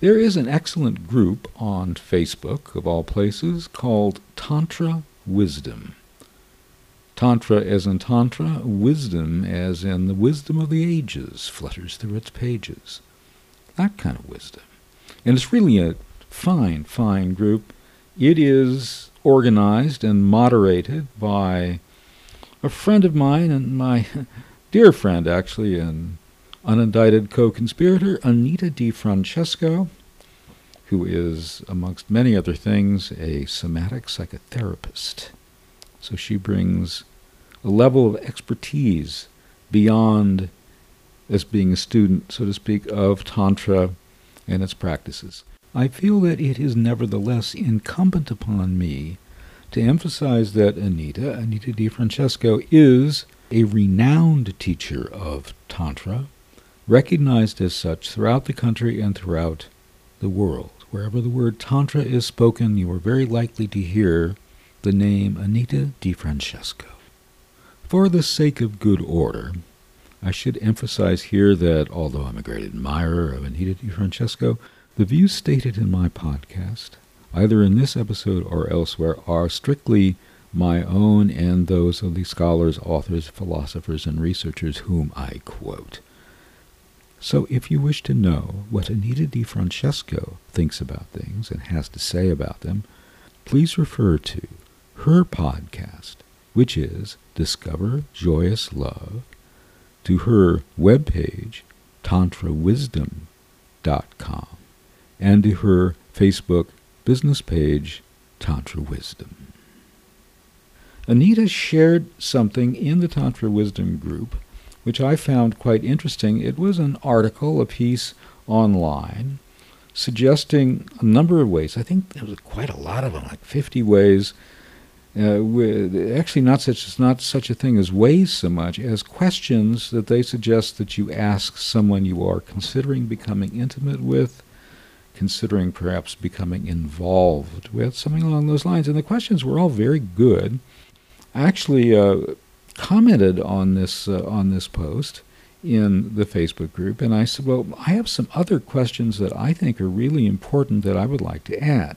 There is an excellent group on Facebook, of all places, called Tantra Wisdom. Tantra as in Tantra, wisdom as in the wisdom of the ages flutters through its pages. That kind of wisdom. And it's really a fine, fine group. It is organized and moderated by a friend of mine and my dear friend, actually, and unindicted co-conspirator, Anita DiFrancesco, who is, amongst many other things, a somatic psychotherapist. So she brings a level of expertise beyond as being a student, so to speak, of Tantra and its practices. I feel that it is nevertheless incumbent upon me to emphasize that Anita, Anita DiFrancesco, is a renowned teacher of Tantra, recognized as such throughout the country and throughout the world. Wherever the word Tantra is spoken, you are very likely to hear the name Anita DiFrancesco. For the sake of good order, I should emphasize here that although I'm a great admirer of Anita DiFrancesco, the views stated in my podcast, either in this episode or elsewhere, are strictly my own and those of the scholars, authors, philosophers, and researchers whom I quote. So if you wish to know what Anita Di Francesco thinks about things and has to say about them, please refer to her podcast, which is Discover Joyous Love, to her webpage, tantrawisdom.com, and to her Facebook business page, Tantra Wisdom. Anita shared something in the Tantra Wisdom group which I found quite interesting. It was an article, a piece online, suggesting a number of ways. I think there was quite a lot of them, like 50 ways uh, with, actually, not such it's not such a thing as ways so much as questions that they suggest that you ask someone you are considering becoming intimate with, considering perhaps becoming involved with, something along those lines. And the questions were all very good. Actually uh, commented on this uh, on this post in the Facebook group, and I said, "Well, I have some other questions that I think are really important that I would like to add."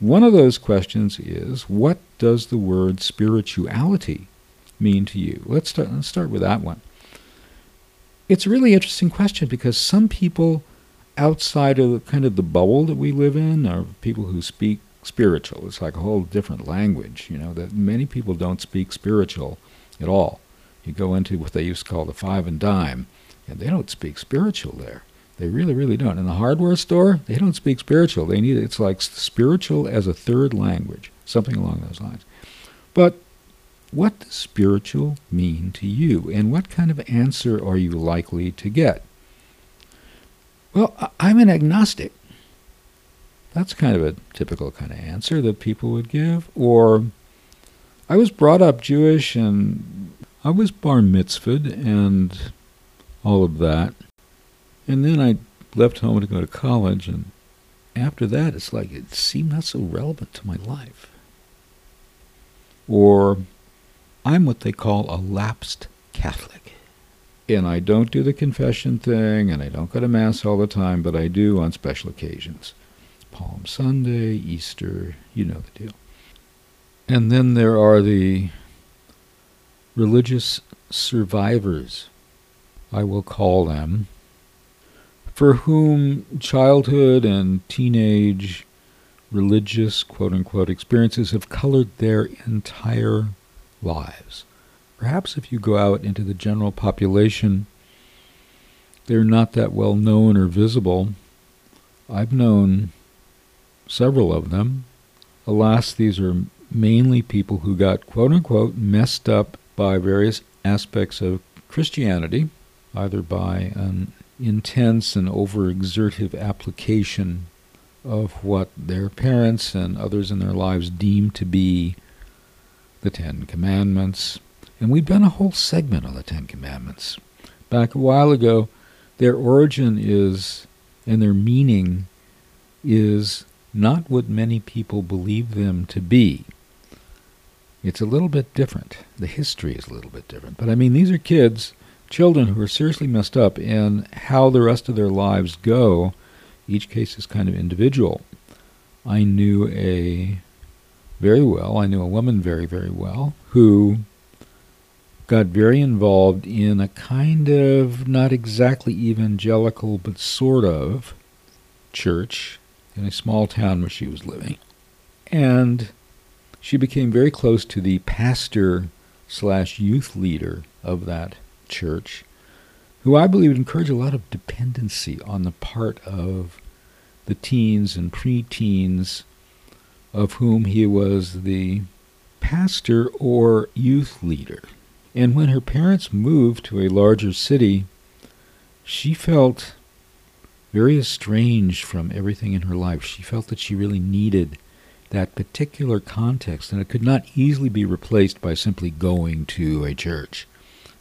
One of those questions is, what does the word spirituality mean to you? Let's start, let's start with that one. It's a really interesting question because some people outside of the, kind of the bubble that we live in are people who speak spiritual. It's like a whole different language, you know, that many people don't speak spiritual at all. You go into what they used to call the five and dime, and they don't speak spiritual there. They really, really don't. In the hardware store, they don't speak spiritual. They need it's like spiritual as a third language, something along those lines. But what does spiritual mean to you, and what kind of answer are you likely to get? Well, I'm an agnostic. That's kind of a typical kind of answer that people would give. Or, I was brought up Jewish and I was bar mitzvahed and all of that. And then I left home to go to college, and after that, it's like it seemed not so relevant to my life. Or I'm what they call a lapsed Catholic. And I don't do the confession thing, and I don't go to Mass all the time, but I do on special occasions. Palm Sunday, Easter, you know the deal. And then there are the religious survivors, I will call them, for whom childhood and teenage religious quote unquote experiences have colored their entire lives. Perhaps if you go out into the general population, they're not that well known or visible. I've known several of them. Alas, these are mainly people who got quote unquote messed up by various aspects of Christianity, either by an intense and overexertive application of what their parents and others in their lives deemed to be the Ten Commandments. And we've done a whole segment on the Ten Commandments. Back a while ago, their origin is, and their meaning is not what many people believe them to be. It's a little bit different. The history is a little bit different. But I mean, these are kids children who are seriously messed up and how the rest of their lives go Each case is kind of individual. I knew a very well, I knew a woman very, very well who got very involved in a kind of not exactly evangelical but sort of church in a small town where she was living. And she became very close to the pastor slash youth leader of that church, who I believe would encourage a lot of dependency on the part of the teens and preteens of whom he was the pastor or youth leader. And when her parents moved to a larger city, she felt very estranged from everything in her life. She felt that she really needed that particular context, and it could not easily be replaced by simply going to a church.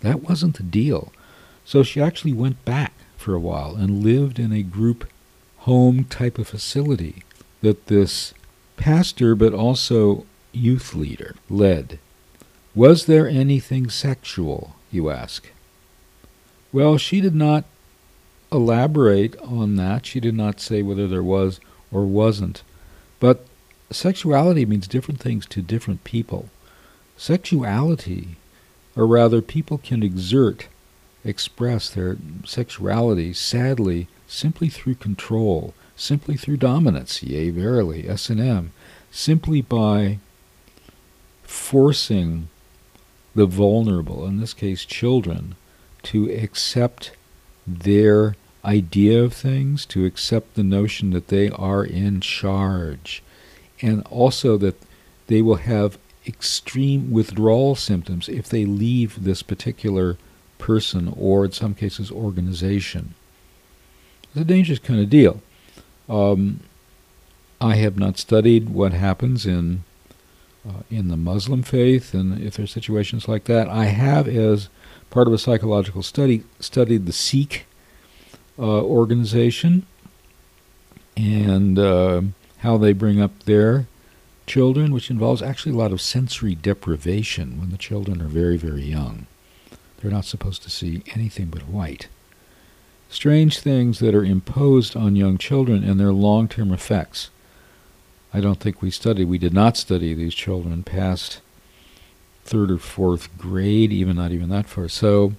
That wasn't the deal. So she actually went back for a while and lived in a group home type of facility that this pastor, but also youth leader, led. Was there anything sexual, you ask? Well, she did not elaborate on that. She did not say whether there was or wasn't. But sexuality means different things to different people. Sexuality, or rather, people can exert, express their sexuality, sadly, simply through control, simply through dominance, yea, verily, S&M, simply by forcing the vulnerable, in this case children, to accept their idea of things, to accept the notion that they are in charge, and also that they will have extreme withdrawal symptoms if they leave this particular person or, in some cases, organization. It's a dangerous kind of deal. Um, I have not studied what happens in uh, in the Muslim faith, and if there are situations like that, I have, as part of a psychological study, studied the Sikh uh, organization and uh, how they bring up their children, which involves actually a lot of sensory deprivation when the children are very, very young. They're not supposed to see anything but white. Strange things that are imposed on young children and their long term effects. I don't think we studied, we did not study these children past third or fourth grade, even not even that far. So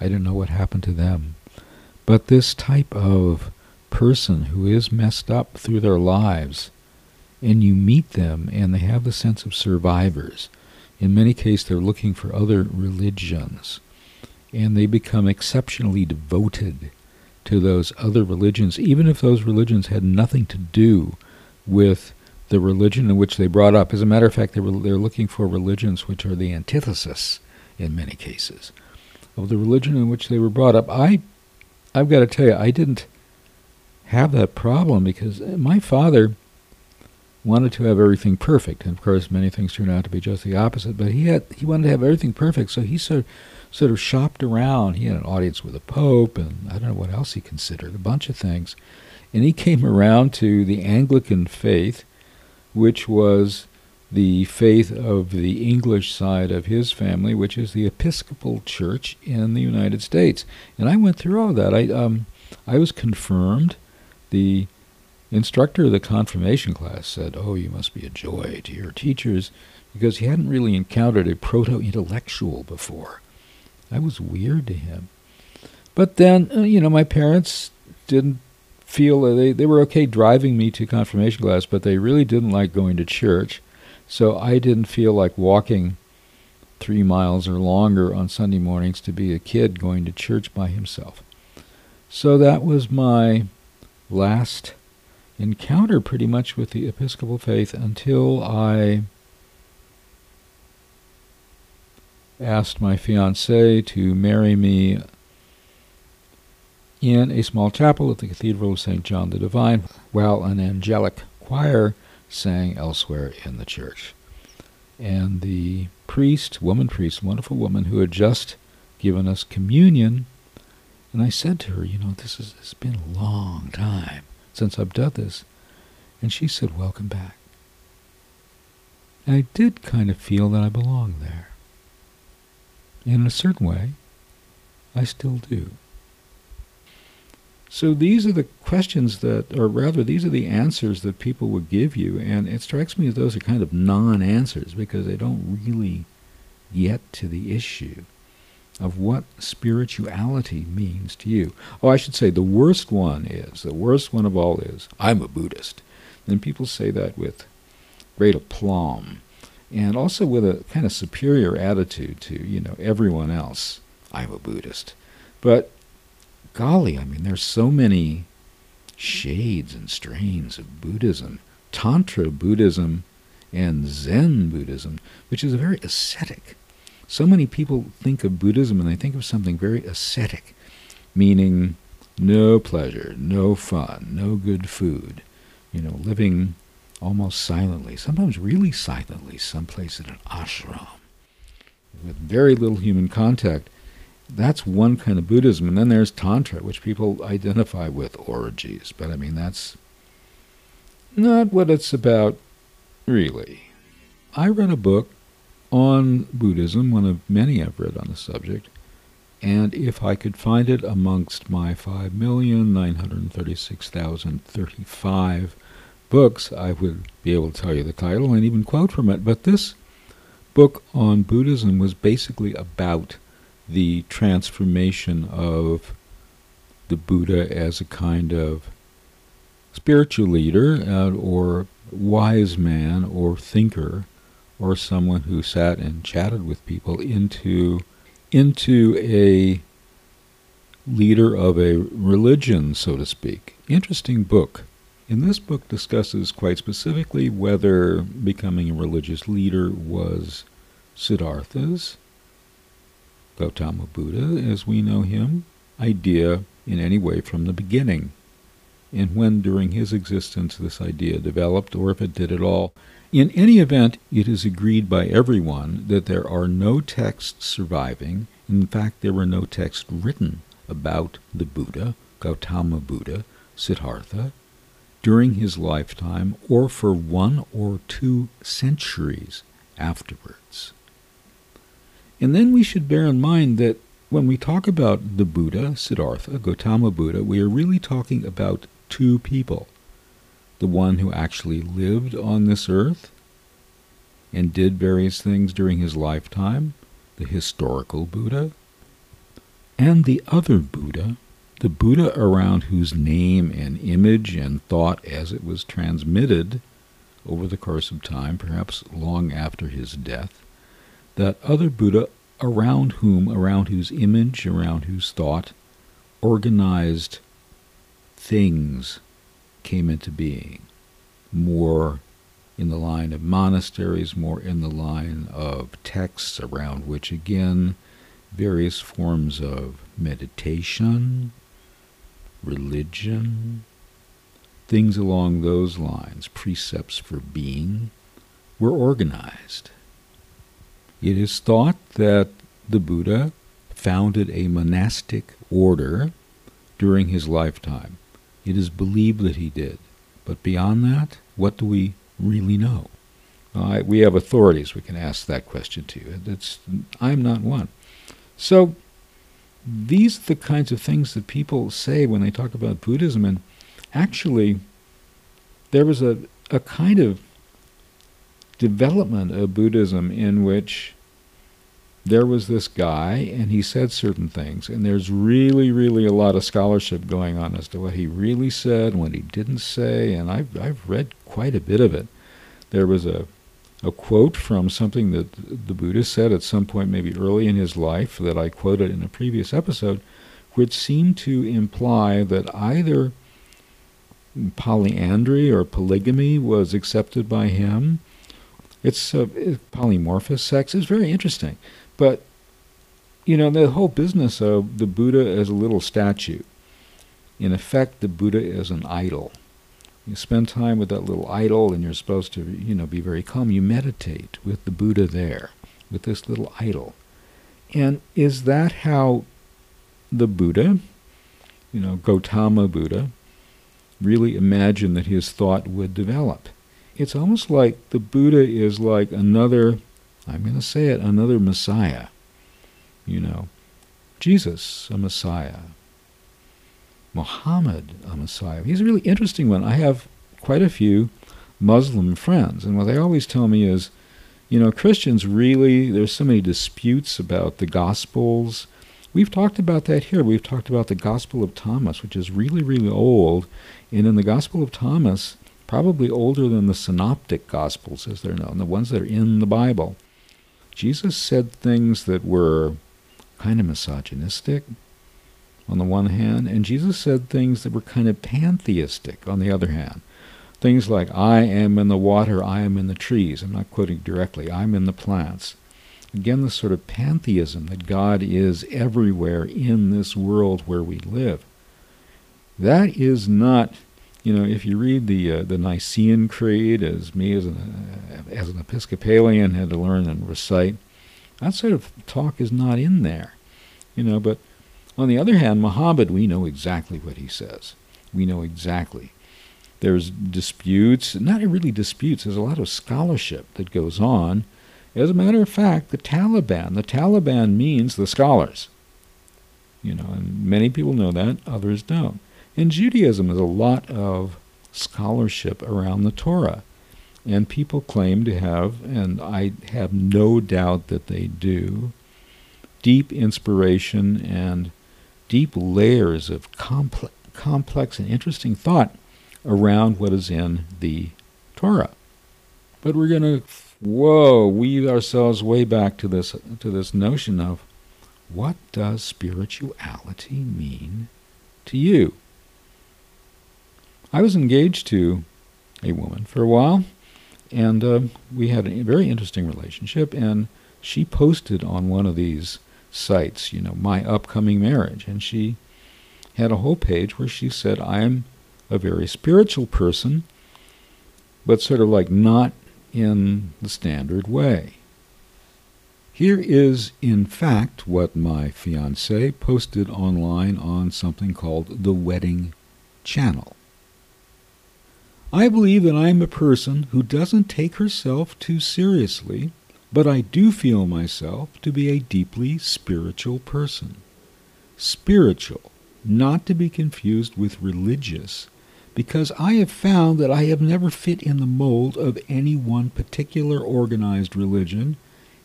I don't know what happened to them. But this type of person who is messed up through their lives, and you meet them and they have the sense of survivors. In many cases, they're looking for other religions, and they become exceptionally devoted to those other religions, even if those religions had nothing to do with the religion in which they brought up. As a matter of fact, they were, they're looking for religions which are the antithesis, in many cases, of the religion in which they were brought up. I, I've got to tell you, I didn't have that problem because my father wanted to have everything perfect, and of course, many things turned out to be just the opposite. But he had he wanted to have everything perfect, so he sort sort of shopped around. He had an audience with the Pope, and I don't know what else he considered, a bunch of things. And he came around to the Anglican faith, which was the faith of the English side of his family, which is the Episcopal Church in the United States. And I went through all that. I um, I was confirmed. The instructor of the confirmation class said, "Oh, you must be a joy to your teachers," because he hadn't really encountered a proto-intellectual before. That was weird to him. But then, uh, you know, my parents didn't feel they they were okay driving me to confirmation class, but they really didn't like going to church. So I didn't feel like walking three miles or longer on Sunday mornings to be a kid going to church by himself. So that was my last encounter pretty much with the Episcopal faith until I asked my fiancée to marry me in a small chapel at the Cathedral of St. John the Divine, while an angelic choir sang elsewhere in the church. And the priest, woman priest, wonderful woman who had just given us communion, and I said to her, you know, this has it's been a long time since I've done this. And she said, welcome back. And I did kind of feel that I belonged there. And In a certain way, I still do. So these are the questions that, or rather, these are the answers that people would give you, and it strikes me as those are kind of non-answers because they don't really get to the issue of what spirituality means to you. Oh, I should say the worst one is, the worst one of all is, I'm a Buddhist. And people say that with great aplomb and also with a kind of superior attitude to, you know, everyone else. I'm a Buddhist. But golly, I mean, there's so many shades and strains of Buddhism. Tantra Buddhism and Zen Buddhism, which is a very ascetic. So many people think of Buddhism and they think of something very ascetic, meaning no pleasure, no fun, no good food, you know, living almost silently, sometimes really silently, someplace in an ashram, with very little human contact. That's one kind of Buddhism. And then there's Tantra, which people identify with orgies. But I mean, that's not what it's about, really. I read a book on Buddhism, one of many I've read on the subject, and if I could find it amongst my 5,936,035 books, I would be able to tell you the title and even quote from it. But this book on Buddhism was basically about the transformation of the Buddha as a kind of spiritual leader uh, or wise man or thinker or someone who sat and chatted with people into into a leader of a religion, so to speak. Interesting book. In this book discusses quite specifically whether becoming a religious leader was Siddhartha's Gautama Buddha, as we know him, idea in any way from the beginning, and when during his existence this idea developed, or if it did at all. In any event, it is agreed by everyone that there are no texts surviving. In fact, there were no texts written about the Buddha, Gautama Buddha, Siddhartha, during his lifetime or for one or two centuries afterwards. And then we should bear in mind that when we talk about the Buddha, Siddhartha, Gautama Buddha, we are really talking about two people. The one who actually lived on this earth and did various things during his lifetime, the historical Buddha, and the other Buddha, the Buddha around whose name and image and thought as it was transmitted over the course of time, perhaps long after his death, that other Buddha around whom, around whose image, around whose thought, organized things came into being, more in the line of monasteries, more in the line of texts around which again various forms of meditation, religion, things along those lines, precepts for being, were organized. It is thought that the Buddha founded a monastic order during his lifetime. It is believed that he did. But beyond that, what do we really know? Uh, we have authorities we can ask that question to. It's, I'm not one. So these are the kinds of things that people say when they talk about Buddhism. And actually, there was a, a kind of development of Buddhism in which there was this guy and he said certain things and there's really really a lot of scholarship going on as to what he really said and what he didn't say and I've I've read quite a bit of it. There was a a quote from something that the Buddha said at some point maybe early in his life that I quoted in a previous episode which seemed to imply that either polyandry or polygamy was accepted by him. It's uh, polymorphous sex is very interesting but, you know, the whole business of the Buddha as a little statue, in effect, the Buddha is an idol. You spend time with that little idol and you're supposed to, you know, be very calm. You meditate with the Buddha there, with this little idol. And is that how the Buddha, you know, Gautama Buddha, really imagined that his thought would develop? It's almost like the Buddha is like another I'm going to say it, another Messiah. You know, Jesus, a Messiah. Muhammad a Messiah? He's a really interesting one. I have quite a few Muslim friends, and what they always tell me is, you know, Christians really, there's so many disputes about the Gospels. We've talked about that here. We've talked about the Gospel of Thomas, which is really, really old. And in the Gospel of Thomas, probably older than the Synoptic Gospels as they're known, the ones that are in the Bible, Jesus said things that were kind of misogynistic on the one hand, and Jesus said things that were kind of pantheistic on the other hand. Things like, I am in the water, I am in the trees. I'm not quoting directly, I'm in the plants. Again, this sort of pantheism that God is everywhere in this world where we live. That is not, you know, if you read the uh, the Nicene Creed, as me as an, uh, as an Episcopalian had to learn and recite, that sort of talk is not in there, you know. But on the other hand, Muhammad, we know exactly what he says. We know exactly there's disputes, not really disputes, there's a lot of scholarship that goes on. As a matter of fact, the Taliban, the Taliban means the scholars. You know, and many people know that, others don't. In Judaism, there's a lot of scholarship around the Torah. And people claim to have, and I have no doubt that they do, deep inspiration and deep layers of complex, complex and interesting thought around what is in the Torah. But we're going to, whoa, weave ourselves way back to this, to this notion of what does spirituality mean to you? I was engaged to a woman for a while, and uh, we had a very interesting relationship, and she posted on one of these sites, you know, my upcoming marriage, and she had a whole page where she said, I am a very spiritual person, but sort of like not in the standard way. Here is, in fact, what my fiance posted online on something called the Wedding Channel. I believe that I am a person who doesn't take herself too seriously, but I do feel myself to be a deeply spiritual person. Spiritual, not to be confused with religious, because I have found that I have never fit in the mold of any one particular organized religion,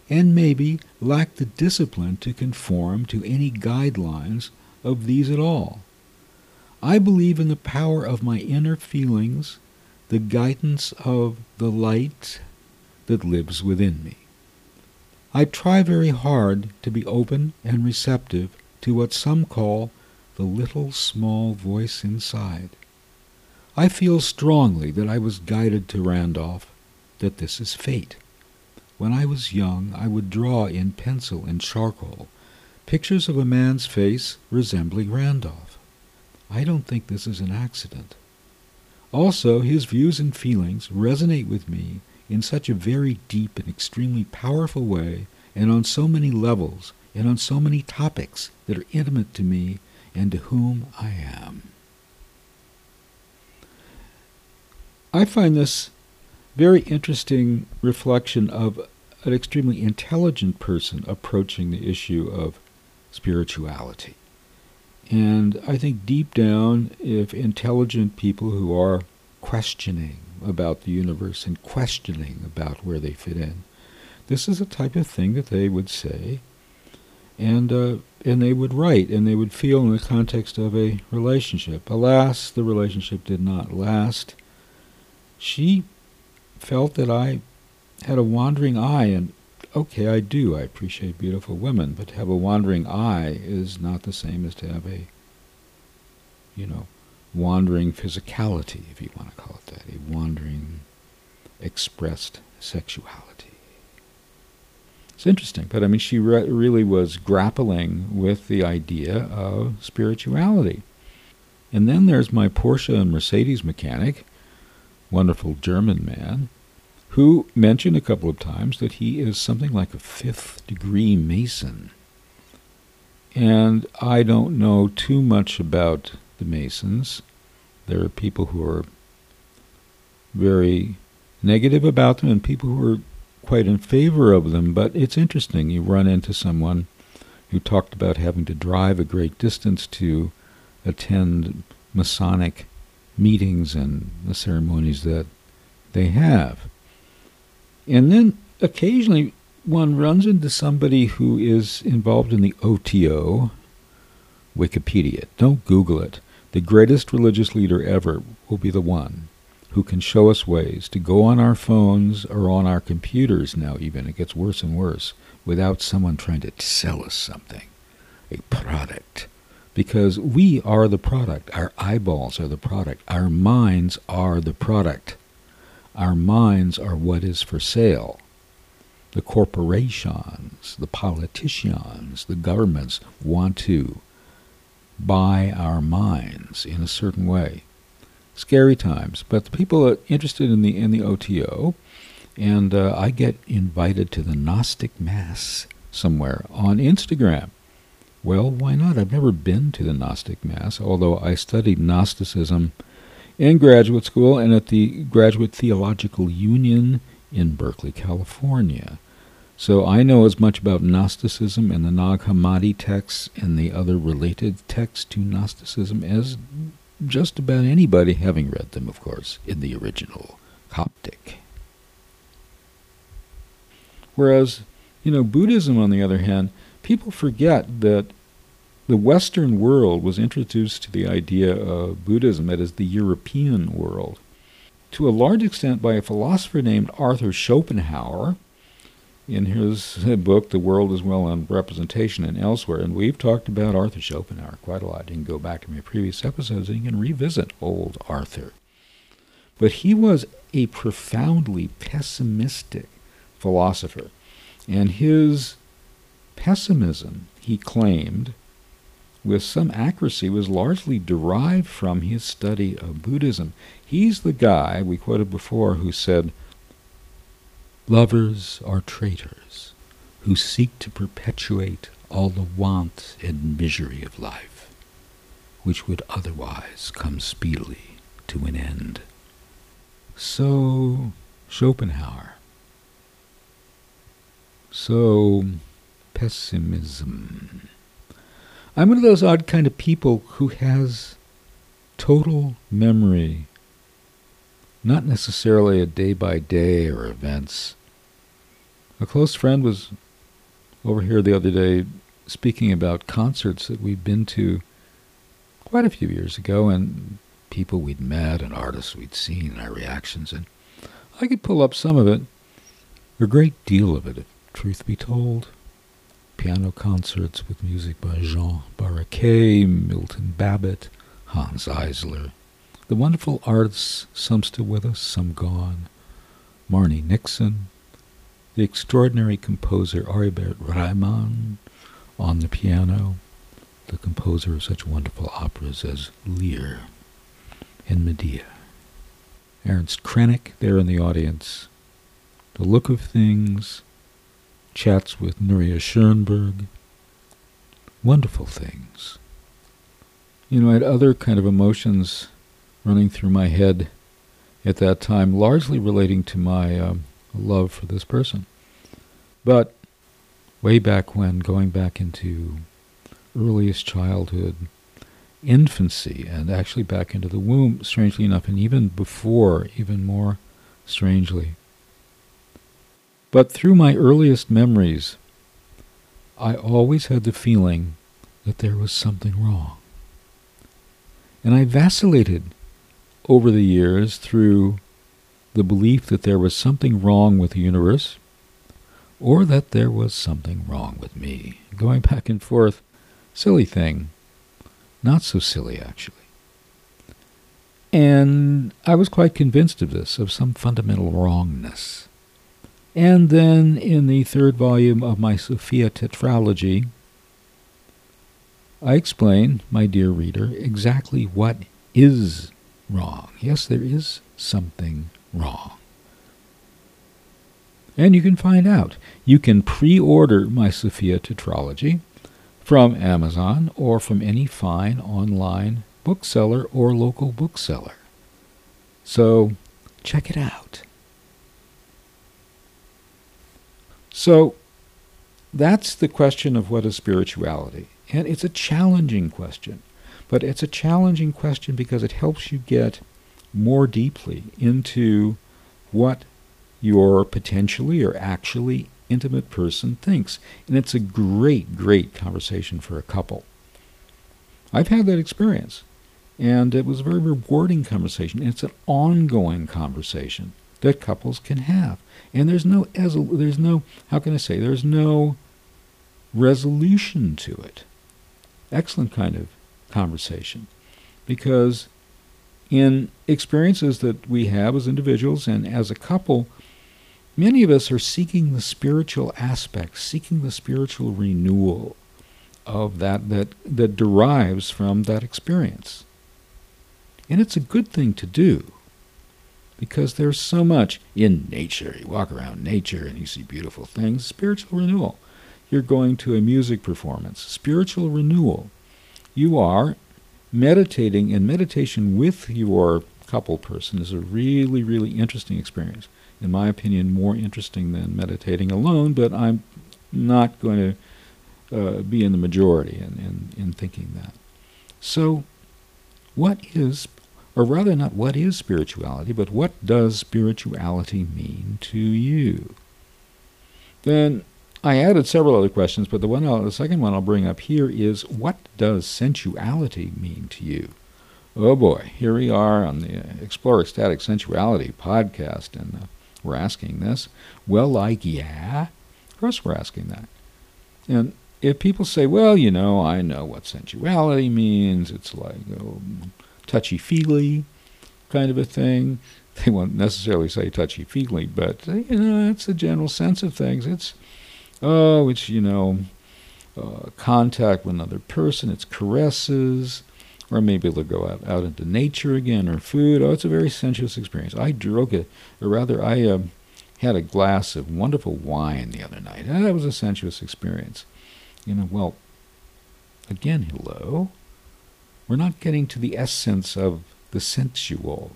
and maybe lack the discipline to conform to any guidelines of these at all. I believe in the power of my inner feelings, the guidance of the light that lives within me. I try very hard to be open and receptive to what some call the little small voice inside. I feel strongly that I was guided to Randolph, that this is fate. When I was young, I would draw in pencil and charcoal pictures of a man's face resembling Randolph. I don't think this is an accident. Also, his views and feelings resonate with me in such a very deep and extremely powerful way, and on so many levels, and on so many topics that are intimate to me and to whom I am. I find this very interesting reflection of an extremely intelligent person approaching the issue of spirituality. And I think deep down, if intelligent people who are questioning about the universe and questioning about where they fit in, this is a type of thing that they would say, and uh, and they would write, and they would feel in the context of a relationship. Alas, the relationship did not last she felt that I had a wandering eye, and okay, I do. I appreciate beautiful women, but to have a wandering eye is not the same as to have a, you know, wandering physicality, if you want to call it that, a wandering expressed sexuality. It's interesting, but I mean, she re- really was grappling with the idea of spirituality. And then there's my Porsche and Mercedes mechanic wonderful German man, who mentioned a couple of times that he is something like a fifth degree Mason. And I don't know too much about the Masons. There are people who are very negative about them and people who are quite in favor of them, but it's interesting. You run into someone who talked about having to drive a great distance to attend Masonic meetings and the ceremonies that they have. And then occasionally one runs into somebody who is involved in the OTO, Wikipedia. Don't Google it. The greatest religious leader ever will be the one who can show us ways to go on our phones or on our computers now even, it gets worse and worse, without someone trying to sell us something, a product. Because we are the product. Our eyeballs are the product. Our minds are the product. Our minds are what is for sale. The corporations, the politicians, the governments want to buy our minds in a certain way. Scary times, but the people are interested in the in the OTO, and uh, I get invited to the Gnostic Mass somewhere on Instagram. Well, why not? I've never been to the Gnostic Mass, although I studied Gnosticism in graduate school and at the Graduate Theological Union in Berkeley, California. So I know as much about Gnosticism and the Nag Hammadi texts and the other related texts to Gnosticism as just about anybody, having read them, of course, in the original Coptic. Whereas, you know, Buddhism, on the other hand, people forget that the Western world was introduced to the idea of Buddhism, that is, the European world, to a large extent by a philosopher named Arthur Schopenhauer in his book, The World as Will and Representation and Elsewhere. And we've talked about Arthur Schopenhauer quite a lot. You can go back to my previous episodes and you can revisit old Arthur. But he was a profoundly pessimistic philosopher. And his pessimism, he claimed, with some accuracy, was largely derived from his study of Buddhism. He's the guy we quoted before who said, Lovers are traitors who seek to perpetuate all the want and misery of life, which would otherwise come speedily to an end. So, Schopenhauer. So, pessimism. I'm one of those odd kind of people who has total memory, not necessarily a day by day or events. A close friend was over here the other day speaking about concerts that we'd been to quite a few years ago and people we'd met and artists we'd seen and our reactions and I could pull up some of it, a great deal of it, if truth be told piano concerts with music by Jean Barraqué, Milton Babbitt, Hanns Eisler, the wonderful artists, some still with us, some gone, Marni Nixon, the extraordinary composer Aribert Reimann on the piano, the composer of such wonderful operas as Lear and Medea. Ernst Krenek there in the audience. The look of things, chats with Nuria Schoenberg. Wonderful things. You know, I had other kind of emotions running through my head at that time, largely relating to my um, love for this person. But way back when, going back into earliest childhood, infancy, and actually back into the womb, strangely enough, and even before, even more strangely, but through my earliest memories, I always had the feeling that there was something wrong. And I vacillated over the years through the belief that there was something wrong with the universe or that there was something wrong with me. Going back and forth, silly thing. Not so silly, actually. And I was quite convinced of this, of some fundamental wrongness. And then in the third volume of my Sophia tetralogy, I explain, my dear reader, exactly what is wrong. Yes, there is something wrong. And you can find out. You can pre order my Sophia tetralogy from Amazon or from any fine online bookseller or local bookseller. So check it out. So that's the question of what is spirituality. And it's a challenging question. But it's a challenging question because it helps you get more deeply into what your potentially or actually intimate person thinks. And it's a great, great conversation for a couple. I've had that experience. And it was a very rewarding conversation. It's an ongoing conversation that couples can have. And there's no, there's no, how can I say, there's no resolution to it. Excellent kind of conversation. Because in experiences that we have as individuals and as a couple, many of us are seeking the spiritual aspect, seeking the spiritual renewal of that that, that derives from that experience. And it's a good thing to do because there's so much in nature. You walk around nature and you see beautiful things. Spiritual renewal. You're going to a music performance. Spiritual renewal. You are meditating, and meditation with your couple person is a really, really interesting experience. In my opinion, more interesting than meditating alone, but I'm not going to uh, be in the majority in, in, in thinking that. So, what is, or rather not what is spirituality, but what does spirituality mean to you? Then I added several other questions, but the one, I'll, the second one I'll bring up here is, what does sensuality mean to you? Oh boy, here we are on the Explore Ecstatic Sensuality podcast, and uh, we're asking this. Well, like, yeah, of course we're asking that. And if people say, well, you know, I know what sensuality means, it's like oh, touchy feely kind of a thing. They won't necessarily say touchy feely, but you know, it's the general sense of things. It's oh, it's, you know, uh, contact with another person, it's caresses, or maybe they'll go out, out into nature again, or food. Oh, it's a very sensuous experience. I drunk it, or rather, I uh, had a glass of wonderful wine the other night. And that was a sensuous experience. You know, well, again, hello. We're not getting to the essence of the sensual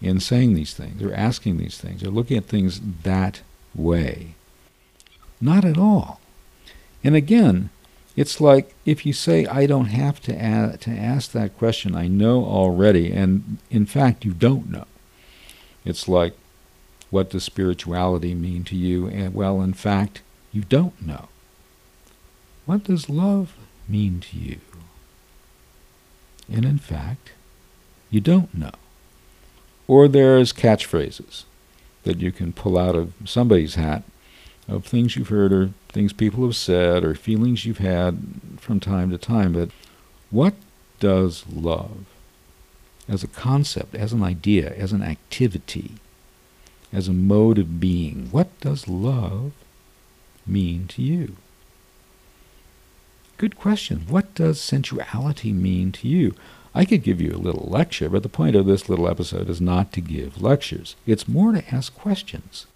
in saying these things, or asking these things, or looking at things that way. Not at all. And again, it's like if you say, I don't have to, to ask that question, I know already, and in fact, you don't know. It's like, what does spirituality mean to you? And well, in fact, you don't know. What does love mean to you? And in fact, you don't know. Or there's catchphrases that you can pull out of somebody's hat of things you've heard or things people have said or feelings you've had from time to time. But what does love, as a concept, as an idea, as an activity, as a mode of being, what does love mean to you? Good question. What does sensuality mean to you? I could give you a little lecture, but the point of this little episode is not to give lectures. It's more to ask questions.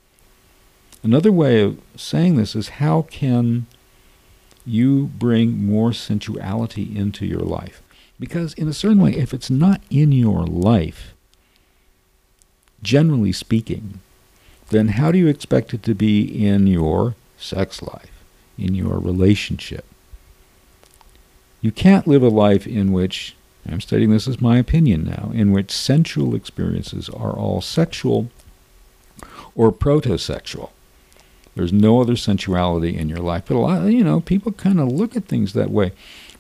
Another way of saying this is how can you bring more sensuality into your life? Because, in a certain way, if it's not in your life, generally speaking, then how do you expect it to be in your sex life, in your relationship? You can't live a life in which, I'm stating this as my opinion now, in which sensual experiences are all sexual or protosexual. There's no other sensuality in your life. But a lot, you know, people kind of look at things that way.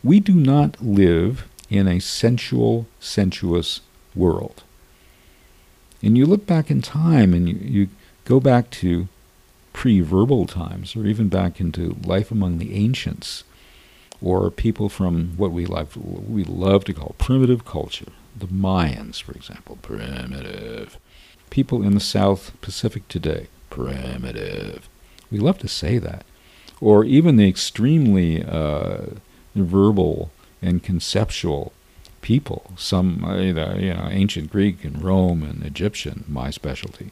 We do not live in a sensual, sensuous world. And you look back in time and you, you go back to pre-verbal times or even back into life among the ancients or people from what we love, we love to call primitive culture. The Mayans, for example, primitive. People in the South Pacific today, primitive. We love to say that. Or even the extremely uh, verbal and conceptual people, some, uh, you know, ancient Greek and Rome and Egyptian, my specialty.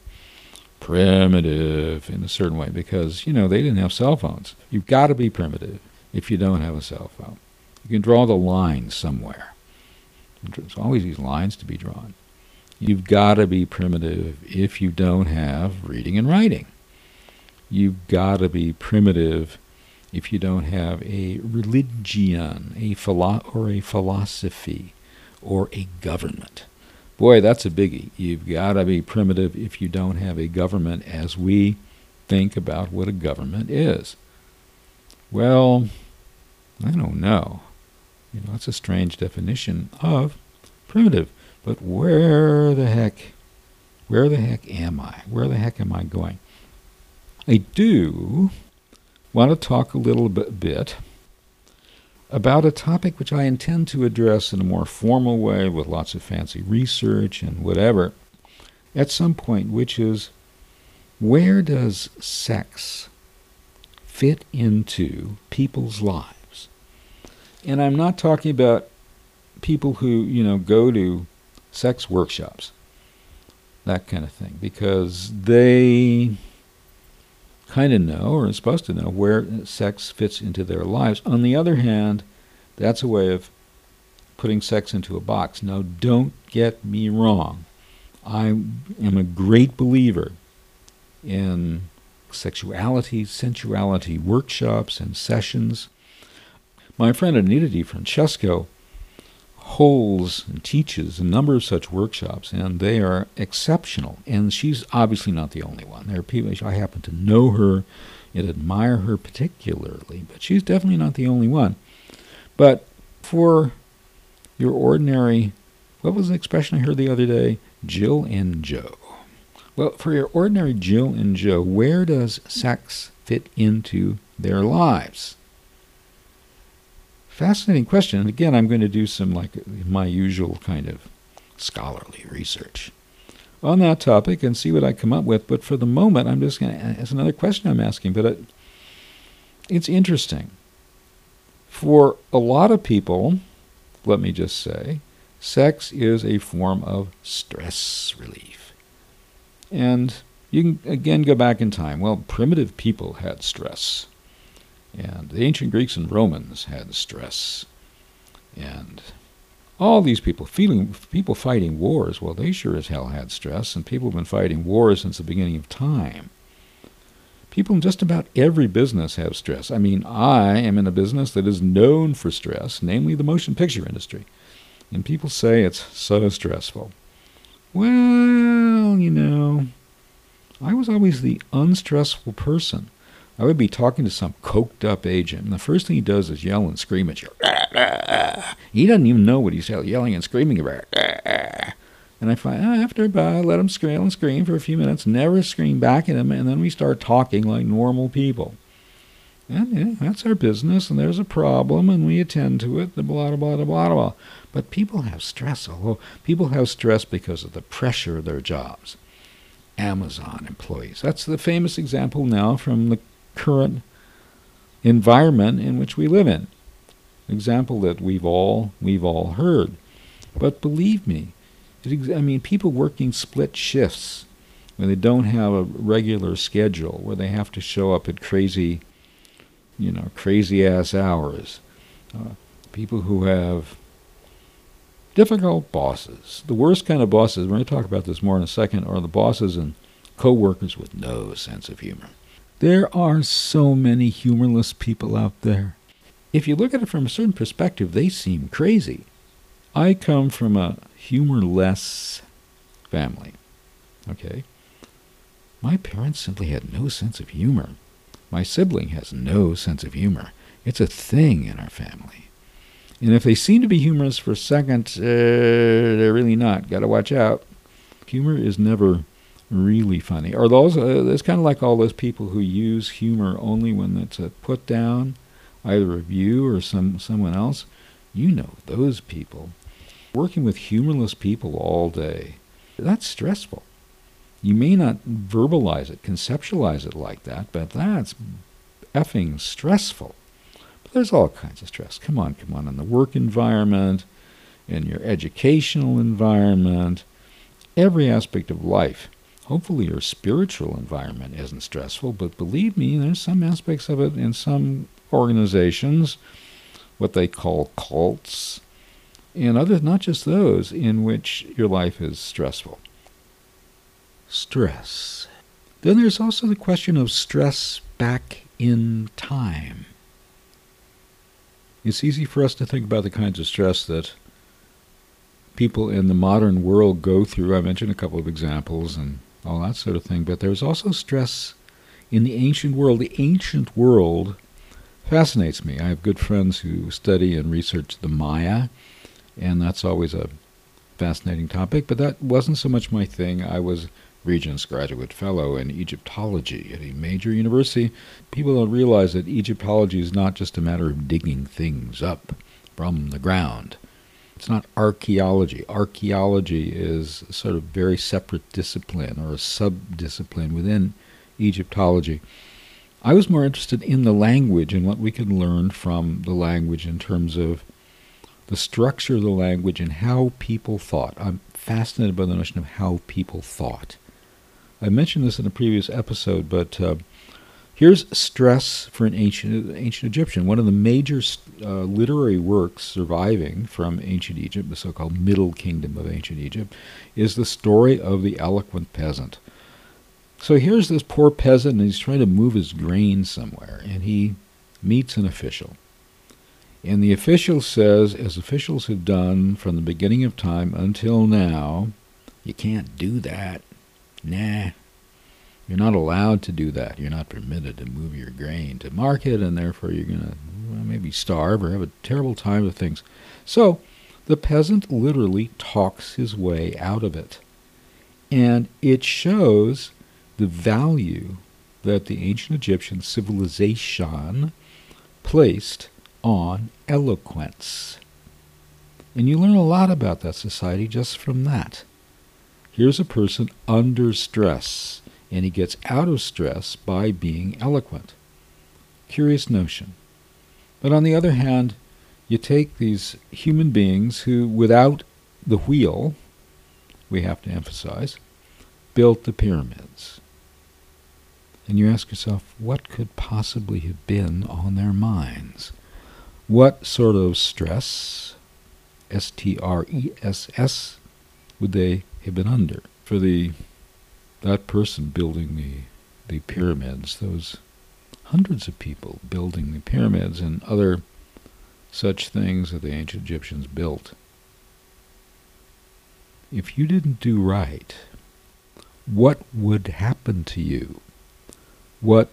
Primitive in a certain way because, you know, they didn't have cell phones. You've got to be primitive if you don't have a cell phone. You can draw the line somewhere. There's always these lines to be drawn. You've got to be primitive if you don't have reading and writing. You've got to be primitive if you don't have a religion, a philo- or a philosophy, or a government. Boy, that's a biggie. You've got to be primitive if you don't have a government as we think about what a government is. Well, I don't know. You know, that's a strange definition of primitive. But where the heck, where the heck am I? Where the heck am I going? I do want to talk a little bit, bit about a topic which I intend to address in a more formal way with lots of fancy research and whatever at some point, which is where does sex fit into people's lives? And I'm not talking about people who, you know, go to sex workshops, that kind of thing, because they kind of know or are supposed to know where sex fits into their lives. On the other hand, that's a way of putting sex into a box. Now, don't get me wrong. I am a great believer in sexuality, sensuality workshops and sessions. My friend Anita DiFrancesco holds and teaches a number of such workshops, and they are exceptional. And she's obviously not the only one. There are people, I happen to know her and admire her particularly, but she's definitely not the only one. But for your ordinary, what was the expression I heard the other day? Jill and Joe. Well, for your ordinary Jill and Joe, where does sex fit into their lives? Fascinating question. And again, I'm going to do some like my usual kind of scholarly research on that topic and see what I come up with. But for the moment, I'm just going to. It's another question I'm asking, but it, it's interesting. For a lot of people, let me just say, sex is a form of stress relief. And you can again go back in time. Well, primitive people had stress. And the ancient Greeks and Romans had stress. And all these people feeling people fighting wars, well, they sure as hell had stress, and people have been fighting wars since the beginning of time. People in just about every business have stress. I mean, I am in a business that is known for stress, namely the motion picture industry. And people say it's so stressful. Well, you know, I was always the unstressful person. I would be talking to some coked up agent, and the first thing he does is yell and scream at you. He doesn't even know what he's yelling and screaming about. And I find after about let him scream and scream for a few minutes, never scream back at him, and then we start talking like normal people. And yeah, that's our business, and there's a problem, and we attend to it. Blah blah blah blah blah blah. But people have stress. Although people have stress because of the pressure of their jobs. Amazon employees. That's the famous example now from the current environment in which we live in. Example that we've all we've all heard. But believe me, it, I mean people working split shifts where they don't have a regular schedule, where they have to show up at crazy, you know, crazy ass hours. Uh, people who have difficult bosses. The worst kind of bosses, we're going to talk about this more in a second, are the bosses and co-workers with no sense of humor. There are so many humorless people out there. If you look at it from a certain perspective, they seem crazy. I come from a humorless family. Okay? My parents simply had no sense of humor. My sibling has no sense of humor. It's a thing in our family. And if they seem to be humorous for a second, uh, they're really not. Got to watch out. Humor is never really funny. Or those, uh, it's kind of like all those people who use humor only when it's a put down, either of you or some someone else. You know those people. Working with humorless people all day, that's stressful. You may not verbalize it, conceptualize it like that, but that's effing stressful. But there's all kinds of stress. Come on, come on, in the work environment, in your educational environment, every aspect of life hopefully your spiritual environment isn't stressful, but believe me, there's some aspects of it in some organizations, what they call cults, and others, not just those, in which your life is stressful. Stress. Then there's also the question of stress back in time. it's easy for us to think about the kinds of stress that people in the modern world go through. I mentioned a couple of examples and all that sort of thing, but there's also stress in the ancient world. The ancient world fascinates me. I have good friends who study and research the Maya, and that's always a fascinating topic, but that wasn't so much my thing. I was Regents Graduate Fellow in Egyptology at a major university. People don't realize that Egyptology is not just a matter of digging things up from the ground. It's not archaeology. Archaeology is a sort of very separate discipline or a sub-discipline within Egyptology. I was more interested in the language and what we can learn from the language in terms of the structure of the language and how people thought. I'm fascinated by the notion of how people thought. I mentioned this in a previous episode, but uh, here's stress for an ancient ancient Egyptian. One of the major uh, literary works surviving from ancient Egypt, the so-called Middle Kingdom of ancient Egypt, is the story of the eloquent peasant. So here's this poor peasant, and he's trying to move his grain somewhere, and he meets an official. And the official says, as officials have done from the beginning of time until now, you can't do that. Nah. You're not allowed to do that. You're not permitted to move your grain to market, and therefore you're going to well, maybe starve or have a terrible time with things. So the peasant literally talks his way out of it. And it shows the value that the ancient Egyptian civilization placed on eloquence. And you learn a lot about that society just from that. Here's a person under stress, and he gets out of stress by being eloquent. Curious notion. But on the other hand, you take these human beings who, without the wheel, we have to emphasize, built the pyramids. And you ask yourself, what could possibly have been on their minds? What sort of stress, S T R E S S, would they been under for the that person building the the pyramids, those hundreds of people building the pyramids and other such things that the ancient Egyptians built. If you didn't do right, what would happen to you? What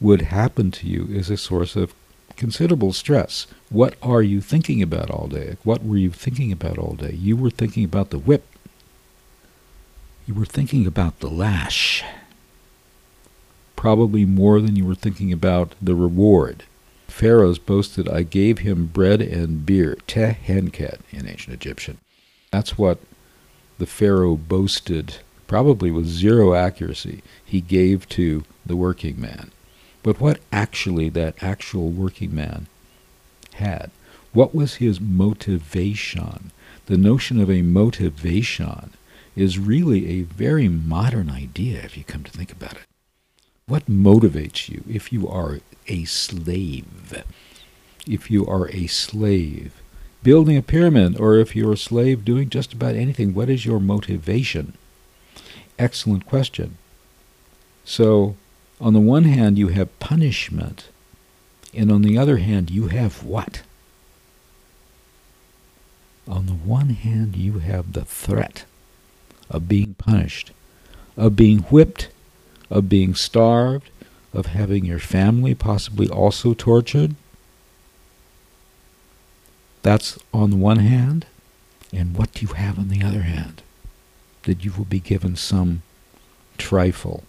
would happen to you is a source of considerable stress. What are you thinking about all day? What were you thinking about all day? You were thinking about the whip you were thinking about the lash. Probably more than you were thinking about the reward. Pharaohs boasted, I gave him bread and beer, tehenket in ancient Egyptian. That's what the Pharaoh boasted, probably with zero accuracy, he gave to the working man. But what actually that actual working man had? What was his motivation? The notion of a motivation is really a very modern idea if you come to think about it. What motivates you if you are a slave? If you are a slave building a pyramid, or if you're a slave doing just about anything, what is your motivation? Excellent question. So, on the one hand, you have punishment, and on the other hand, you have what? On the one hand, you have the threat of being punished, of being whipped, of being starved, of having your family possibly also tortured. That's on the one hand. And what do you have on the other hand? That you will be given some trifle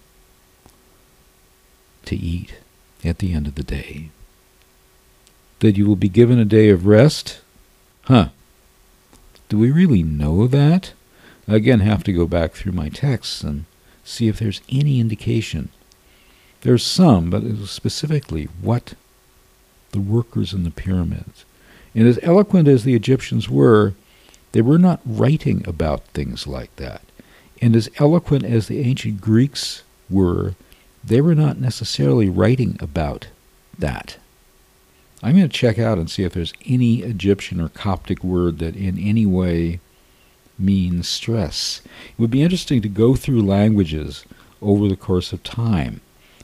to eat at the end of the day. That you will be given a day of rest? Huh. Do we really know that? Again have to go back through my texts and see if there's any indication. There's some, but it was specifically what the workers in the pyramids. And as eloquent as the Egyptians were, they were not writing about things like that. And as eloquent as the ancient Greeks were, they were not necessarily writing about that. I'm going to check out and see if there's any Egyptian or Coptic word that in any way means stress. It would be interesting to go through languages over the course of time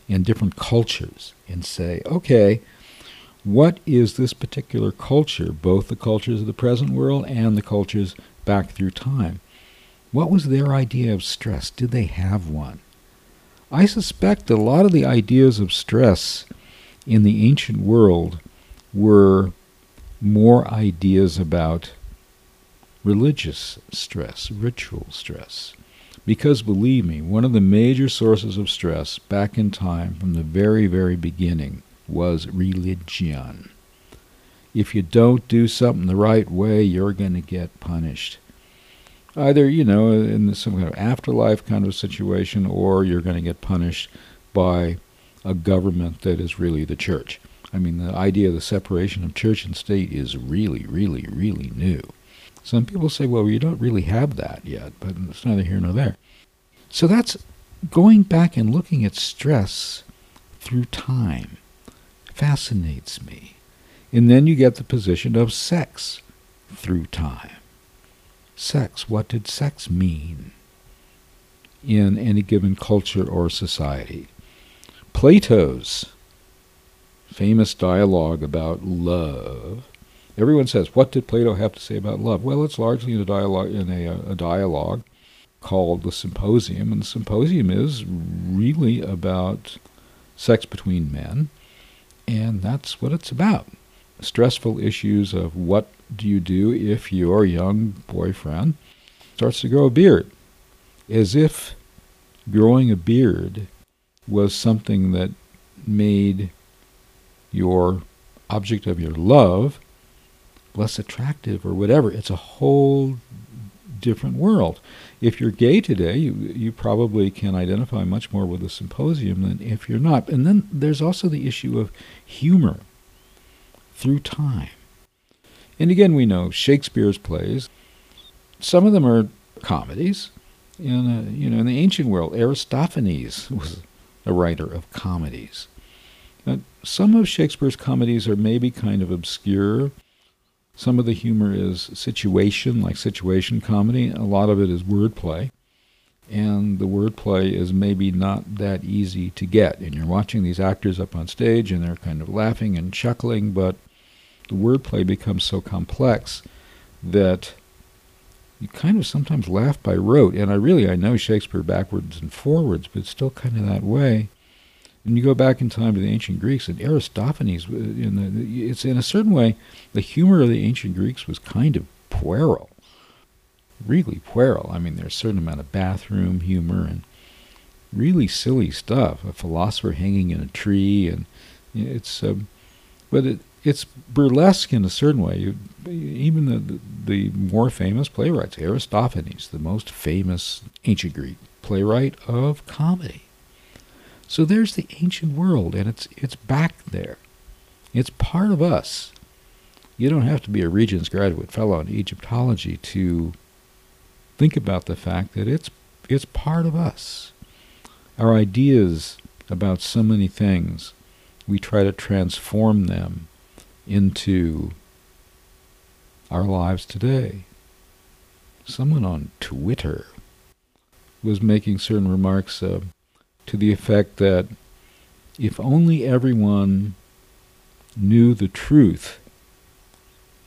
in different cultures and say, okay, what is this particular culture, both the cultures of the present world and the cultures back through time? What was their idea of stress? Did they have one? I suspect a lot of the ideas of stress in the ancient world were more ideas about religious stress, ritual stress. Because believe me, one of the major sources of stress back in time from the very, very beginning was religion. If you don't do something the right way, you're going to get punished either you know in some kind of afterlife kind of situation, or you're going to get punished by a government that is really the church. I mean, the idea of the separation of church and state is really, really, really new. Some people say, well, you don't really have that yet, but it's neither here nor there. So that's going back and looking at stress through time fascinates me. And then you get the position of sex through time sex. What did sex mean in any given culture or society? Plato's famous dialogue about love. Everyone says, "What did Plato have to say about love?" Well, it's largely in a dialogue in a, a dialogue called the Symposium, and the Symposium is really about sex between men, and that's what it's about. Stressful issues of what do you do if your young boyfriend starts to grow a beard? As if growing a beard was something that made your object of your love less attractive or whatever. It's a whole different world. If you're gay today, you, you probably can identify much more with the symposium than if you're not. And then there's also the issue of humor through time. And again, we know Shakespeare's plays. Some of them are comedies. In a, you know, in the ancient world, Aristophanes was a writer of comedies. Now, some of Shakespeare's comedies are maybe kind of obscure. Some of the humor is situation, like situation comedy. A lot of it is wordplay. And the wordplay is maybe not that easy to get. And you're watching these actors up on stage and they're kind of laughing and chuckling, but the wordplay becomes so complex that you kind of sometimes laugh by rote. And I really, I know Shakespeare backwards and forwards, but it's still kind of that way. And you go back in time to the ancient Greeks, and Aristophanes, uh, in the, it's in a certain way, the humor of the ancient Greeks was kind of puerile, really puerile. I mean, there's a certain amount of bathroom humor and really silly stuff. A philosopher hanging in a tree, and it's, um, but it, it's burlesque in a certain way. You, even the, the, the more famous playwrights, Aristophanes, the most famous ancient Greek playwright of comedy. So there's the ancient world, and it's it's back there. It's part of us. You don't have to be a Regents graduate fellow in Egyptology to think about the fact that it's it's part of us. Our ideas about so many things, we try to transform them into our lives today. Someone on Twitter was making certain remarks uh, to the effect that if only everyone knew the truth,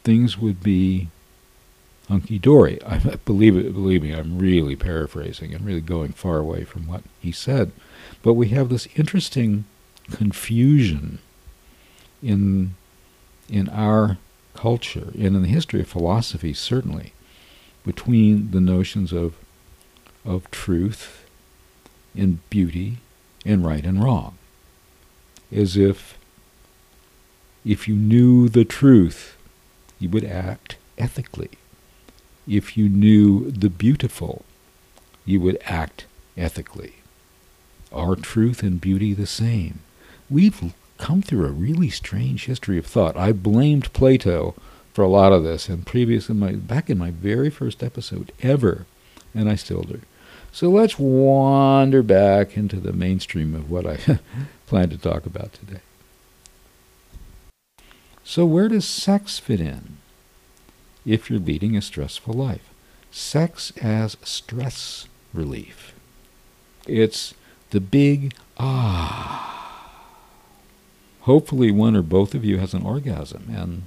things would be hunky dory. I believe it. Believe me, I'm really paraphrasing and really going far away from what he said. But we have this interesting confusion in in our culture and in the history of philosophy certainly between the notions of of truth and beauty and right and wrong as if if you knew the truth you would act ethically if you knew the beautiful you would act ethically are truth and beauty the same we've come through a really strange history of thought. I blamed Plato for a lot of this, and previous in my back in my very first episode ever, and I still do. So let's wander back into the mainstream of what I plan to talk about today. So where does sex fit in? If you're leading a stressful life, sex as stress relief. It's the big ah hopefully one or both of you has an orgasm. And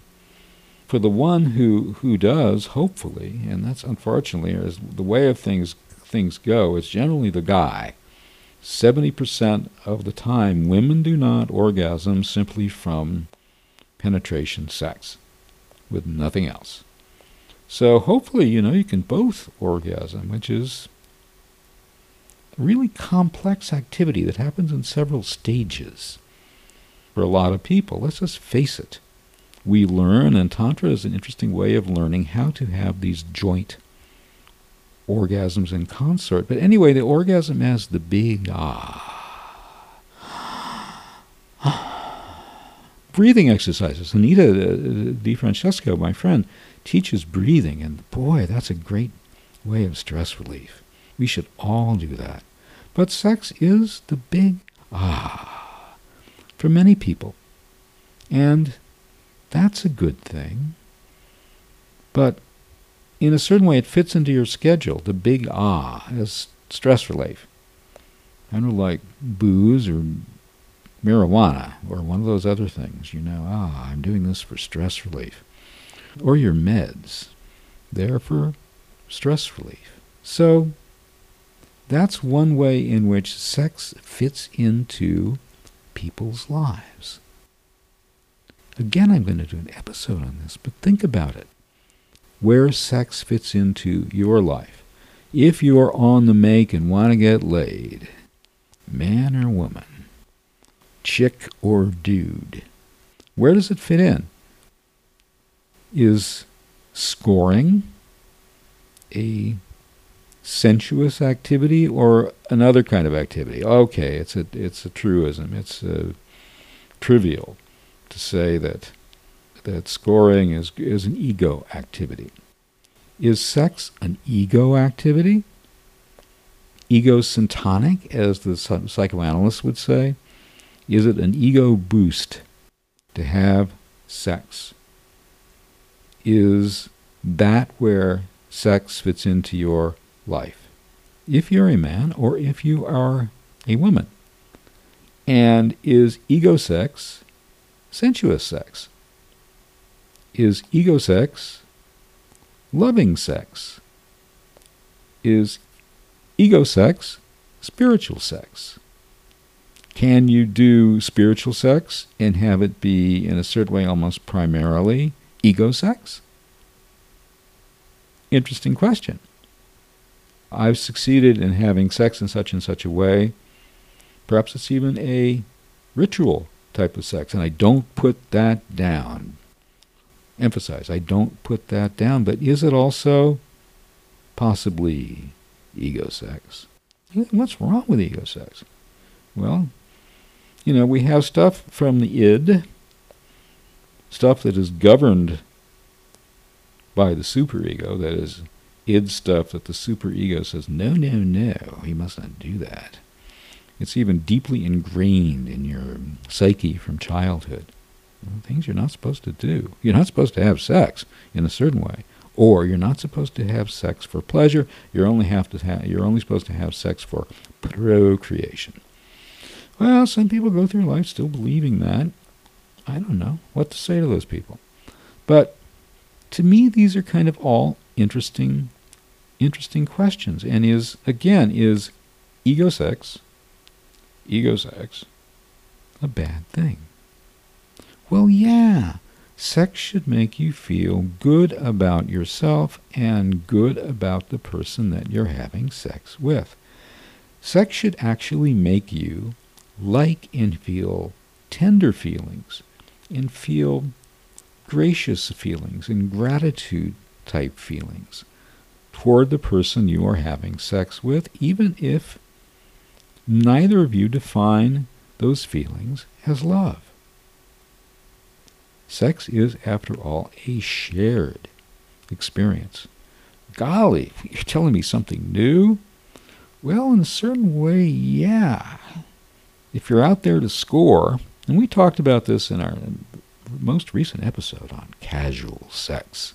for the one who, who does, hopefully, and that's unfortunately as the way of things things go, it's generally the guy. 70% of the time, women do not orgasm simply from penetration sex, with nothing else. So hopefully, you know, you can both orgasm, which is a really complex activity that happens in several stages for a lot of people. Let's just face it. We learn, and Tantra is an interesting way of learning how to have these joint orgasms in consort. But anyway, the orgasm has the big ah. breathing exercises. Anita uh, DiFrancesco, my friend, teaches breathing, and boy, that's a great way of stress relief. We should all do that. But sex is the big ah for many people. And that's a good thing. But in a certain way, it fits into your schedule. The big ah as stress relief. Kind of like booze or marijuana or one of those other things. You know, ah, I'm doing this for stress relief or your meds. They're for stress relief. So that's one way in which sex fits into people's lives. Again, I'm going to do an episode on this, but think about it. Where sex fits into your life. If you're on the make and want to get laid, man or woman, chick or dude, where does it fit in? is scoring a sensuous activity or another kind of activity. Okay, it's a it's a truism. It's a trivial to say that that scoring is is an ego activity. Is sex an ego activity? Egosyntonic, as the psychoanalyst would say? Is it an ego boost to have sex? is that where sex fits into your life. If you're a man or if you are a woman. And is ego sex sensuous sex? Is ego sex loving sex? Is ego sex spiritual sex? Can you do spiritual sex and have it be in a certain way almost primarily ego sex? Interesting question. I've succeeded in having sex in such and such a way. Perhaps it's even a ritual type of sex, and I don't put that down. Emphasize, I don't put that down, but is it also possibly ego sex? What's wrong with ego sex? Well, you know, we have stuff from the id, stuff that is governed by the superego, that is, id stuff that the superego says, no, no, no, he must not do that. It's even deeply ingrained in your psyche from childhood. Things you're not supposed to do. You're not supposed to have sex in a certain way. Or you're not supposed to have sex for pleasure. You're only have to you're only supposed to have sex for procreation. Well, some people go through life still believing that. I don't know what to say to those people. But to me, these are kind of all interesting, interesting questions. And is, again, is ego sex, ego sex, a bad thing? Well, yeah. Sex should make you feel good about yourself and good about the person that you're having sex with. Sex should actually make you like and feel tender feelings and feel gracious feelings and gratitude type feelings toward the person you are having sex with, even if neither of you define those feelings as love. Sex is, after all, a shared experience. Golly, you're telling me something new? Well, in a certain way, yeah. If you're out there to score, and we talked about this in our most recent episode on casual sex,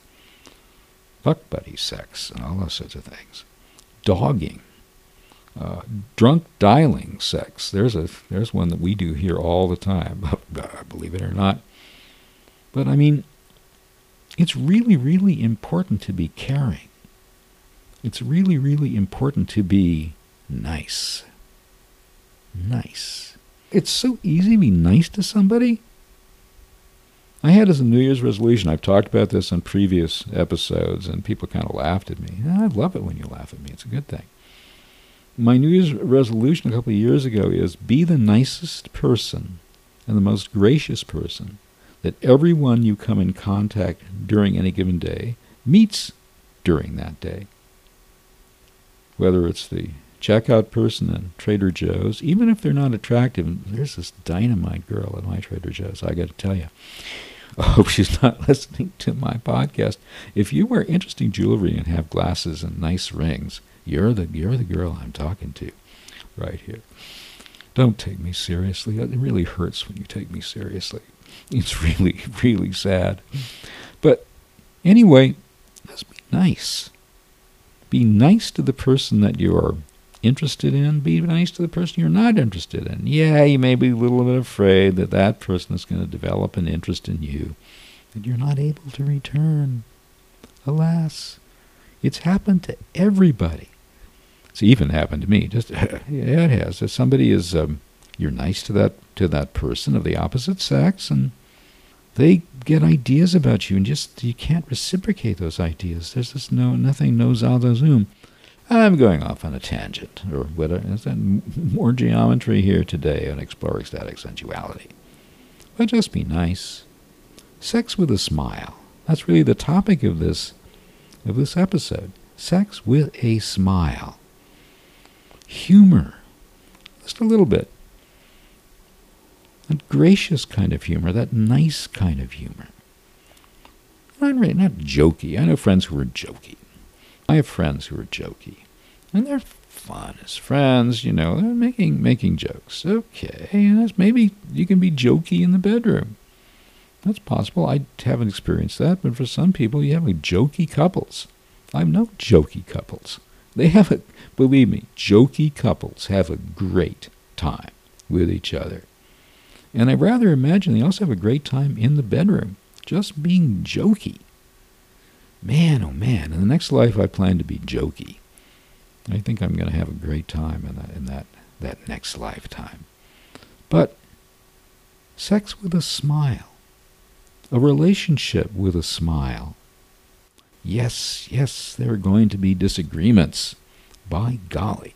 fuck buddy sex, and all those sorts of things. Dogging. Uh, drunk dialing sex. There's a there's one that we do here all the time. believe it or not. But I mean, it's really, really important to be caring. It's really, really important to be nice. Nice. It's so easy to be nice to somebody. I had as a New Year's resolution, I've talked about this on previous episodes, and people kind of laughed at me. I love it when you laugh at me, it's a good thing. My New Year's resolution a couple of years ago is be the nicest person and the most gracious person that everyone you come in contact during any given day meets during that day. Whether it's the checkout person at Trader Joe's, even if they're not attractive, there's this dynamite girl at my Trader Joe's, I got to tell you. I hope she's not listening to my podcast. If you wear interesting jewelry and have glasses and nice rings, you're the you're the girl I'm talking to right here. Don't take me seriously. It really hurts when you take me seriously. It's really, really sad. But anyway, let's be nice. Be nice to the person that you're interested in. Be nice to the person you're not interested in. Yeah, you may be a little bit afraid that that person is going to develop an interest in you that you're not able to return. Alas, it's happened to everybody. It's even happened to me. Just yeah, it has. If somebody is, um, you're nice to that to that person of the opposite sex, and they get ideas about you, and just you can't reciprocate those ideas. There's just no nothing knows a the zoom. I'm going off on a tangent, or. Is that more geometry here today on exploring ecstatic sensuality? But just be nice. Sex with a smile. That's really the topic of this of this episode. Sex with a smile. Humor. Just a little bit that gracious kind of humor, that nice kind of humor. Not, really, not jokey. I know friends who are jokey. I have friends who are jokey. And they're fun as friends, you know, they're making making jokes. Okay, maybe you can be jokey in the bedroom. That's possible. I haven't experienced that, but for some people, you have a jokey couples. I know jokey couples. They have a, believe me, jokey couples have a great time with each other. And I rather imagine they also have a great time in the bedroom, just being jokey. Man, oh man, in the next life I plan to be jokey. I think I'm going to have a great time in that, in that, that next lifetime. But sex with a smile, a relationship with a smile. Yes, yes, there are going to be disagreements. By golly.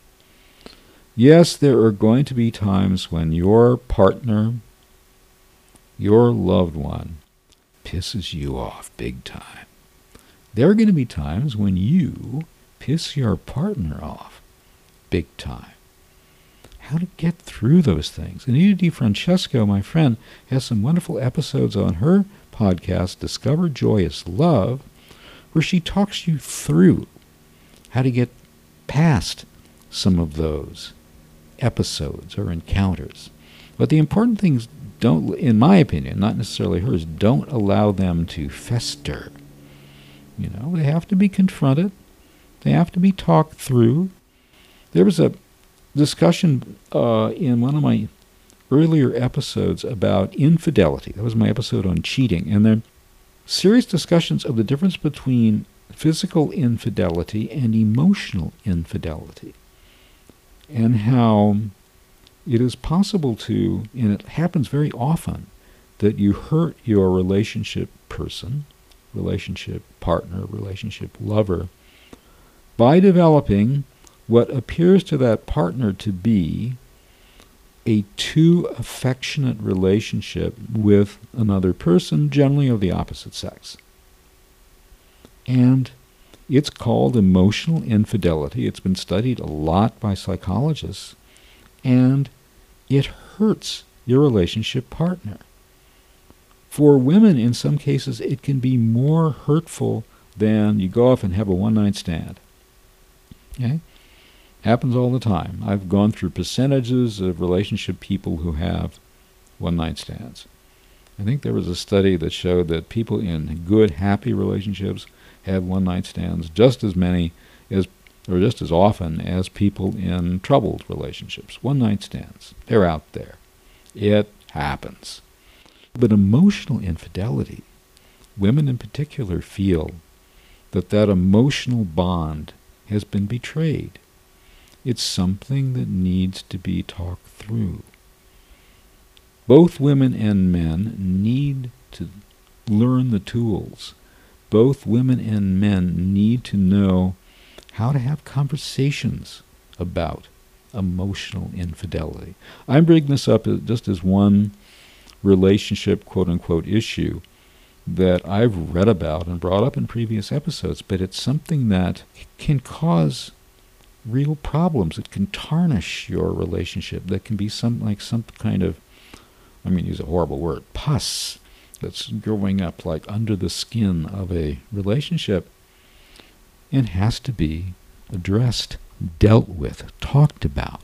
Yes, there are going to be times when your partner, your loved one, pisses you off big time. There are going to be times when you piss your partner off big time. How to get through those things. Anita DiFrancesco, my friend, has some wonderful episodes on her podcast, Discover Joyous Love, where she talks you through how to get past some of those episodes or encounters. But the important things don't, in my opinion, not necessarily hers, don't allow them to fester. You know, they have to be confronted. They have to be talked through. There was a discussion uh, in one of my earlier episodes about infidelity. That was my episode on cheating. And there serious discussions of the difference between physical infidelity and emotional infidelity and how it is possible to, and it happens very often, that you hurt your relationship person, relationship partner, relationship lover, by developing what appears to that partner to be a too affectionate relationship with another person, generally of the opposite sex. And it's called emotional infidelity. It's been studied a lot by psychologists, and it hurts your relationship partner. For women, in some cases, it can be more hurtful than you go off and have a one night stand. Okay? Happens all the time. I've gone through percentages of relationship people who have one night stands. I think there was a study that showed that people in good, happy relationships have one night stands just as many as or just as often as people in troubled relationships, one night stands. They're out there. It happens. But emotional infidelity, women in particular feel that that emotional bond has been betrayed. It's something that needs to be talked through. Both women and men need to learn the tools. Both women and men need to know how to have conversations about emotional infidelity. I'm bringing this up just as one relationship, quote unquote, issue that I've read about and brought up in previous episodes, but it's something that can cause real problems. It can tarnish your relationship. That can be some like some kind of, I mean, use a horrible word, pus that's growing up like under the skin of a relationship and has to be addressed, dealt with, talked about,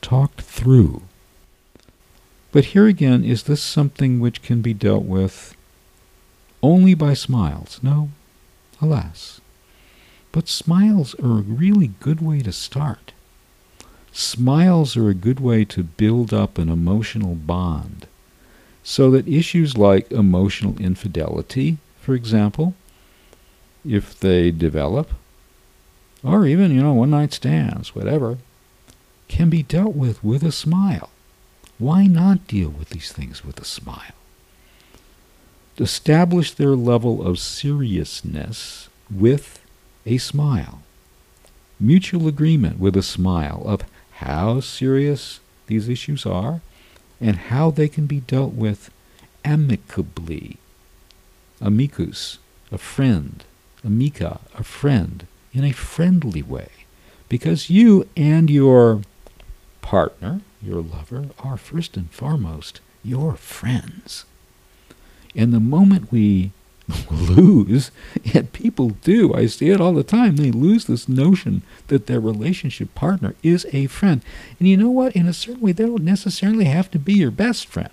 talked through. But here again, is this something which can be dealt with only by smiles? No, alas. But smiles are a really good way to start. Smiles are a good way to build up an emotional bond so that issues like emotional infidelity, for example, if they develop, or even, you know, one night stands, whatever, can be dealt with with a smile. Why not deal with these things with a smile? Establish their level of seriousness with a smile. Mutual agreement with a smile of how serious these issues are and how they can be dealt with amicably. Amicus, a friend. Amica, a friend, in a friendly way. Because you and your partner, your lover, are first and foremost your friends. And the moment we lose, and people do, I see it all the time, they lose this notion that their relationship partner is a friend. And you know what? In a certain way, they don't necessarily have to be your best friend.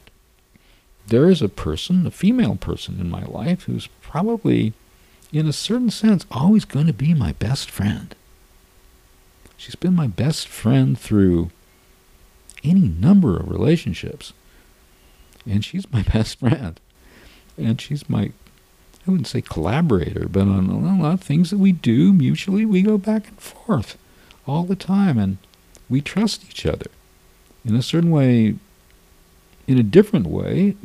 There is a person, a female person in my life, who's probably, in a certain sense, always going to be my best friend. She's been my best friend through any number of relationships. And she's my best friend. And she's my I wouldn't say collaborator, but on a lot of things that we do mutually, we go back and forth all the time, and we trust each other in a certain way, in a different way,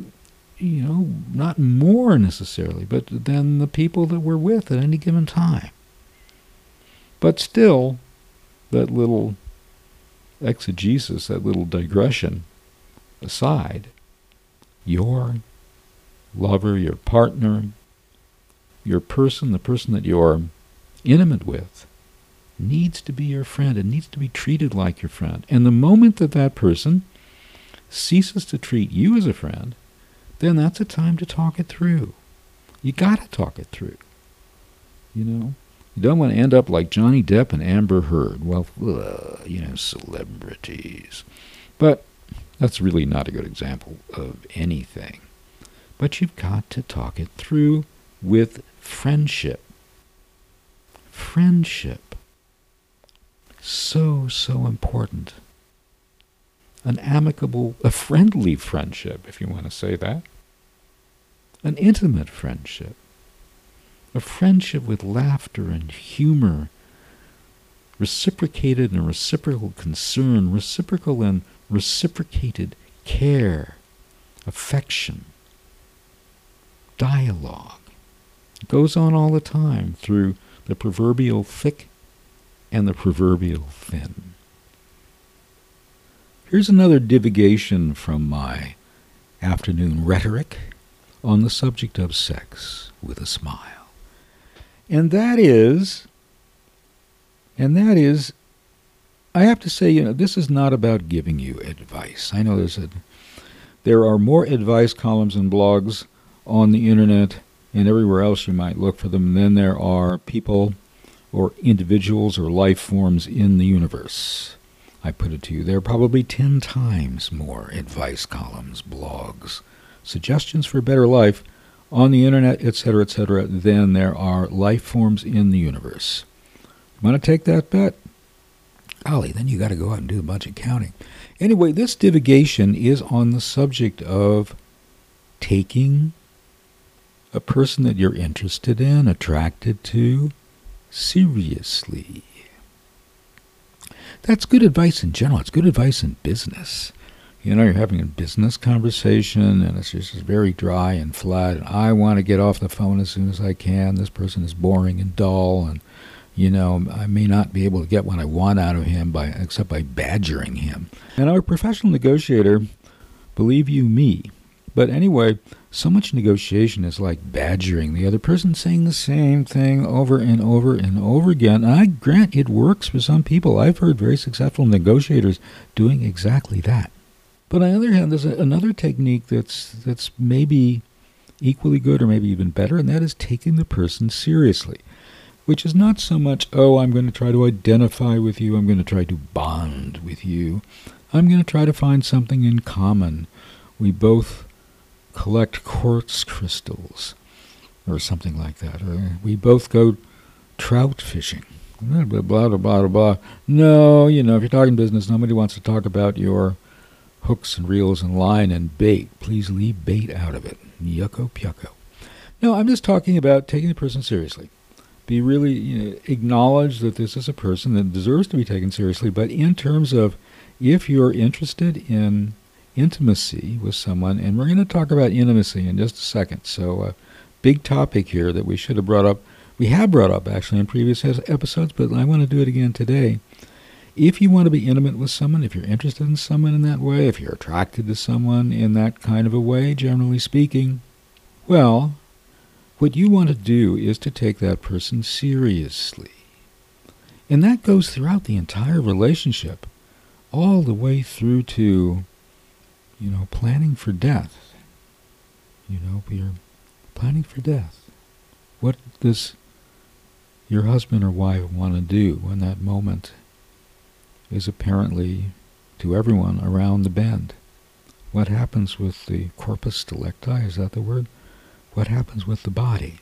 you know, not more necessarily, but than the people that we're with at any given time. But still, that little exegesis, that little digression aside, your lover, your partner, your person, the person that you're intimate with, needs to be your friend and needs to be treated like your friend. And the moment that that person ceases to treat you as a friend, then that's a time to talk it through. You got to talk it through. You know, you don't want to end up like Johnny Depp and Amber Heard. Well, uh, you know, celebrities. But that's really not a good example of anything. But you've got to talk it through with friendship. Friendship. So, so important. An amicable, a friendly friendship, if you want to say that. An intimate friendship. A friendship with laughter and humor, reciprocated and reciprocal concern, reciprocal and reciprocated care, affection, dialogue. It goes on all the time through the proverbial thick and the proverbial thin. Here's another divagation from my afternoon rhetoric on the subject of sex with a smile. And that is, and that is, I have to say, you know, this is not about giving you advice. I know there's a, there are more advice columns and blogs on the internet and everywhere else you might look for them. Then there are people or individuals or life forms in the universe. I put it to you, there are probably 10 times more advice columns, blogs, suggestions for a better life on the internet, etc., etc., than there are life forms in the universe. Want to take that bet? Golly, then you got to go out and do a bunch of counting. Anyway, this divagation is on the subject of taking a person that you're interested in, attracted to, seriously. That's good advice in general. It's good advice in business. You know, you're having a business conversation and it's just very dry and flat, and I want to get off the phone as soon as I can. This person is boring and dull, and, you know, I may not be able to get what I want out of him by except by badgering him. And our professional negotiator, believe you me, but anyway, so much negotiation is like badgering the other person, saying the same thing over and over and over again. I grant it works for some people. I've heard very successful negotiators doing exactly that. But on the other hand, there's a, another technique that's that's maybe equally good or maybe even better, and that is taking the person seriously. Which is not so much, oh, I'm going to try to identify with you, I'm going to try to bond with you. I'm going to try to find something in common. We both collect quartz crystals or something like that. Or we both go trout fishing. Blah, blah, blah, blah, blah. No, you know, if you're talking business, nobody wants to talk about your hooks and reels and line and bait. Please leave bait out of it. Yucko pucko. No, I'm just talking about taking the person seriously. Be really you know, acknowledge that this is a person that deserves to be taken seriously, but in terms of if you're interested in intimacy with someone, and we're going to talk about intimacy in just a second. So, a uh, big topic here that we should have brought up. We have brought up actually in previous episodes, but I want to do it again today. If you want to be intimate with someone, if you're interested in someone in that way, if you're attracted to someone in that kind of a way, generally speaking, well, what you want to do is to take that person seriously. And that goes throughout the entire relationship, all the way through to, you know, planning for death. You know, you're planning for death. What does your husband or wife want to do when that moment is apparently to everyone around the bend. What happens with the corpus delicti? Is that the word? What happens with the body?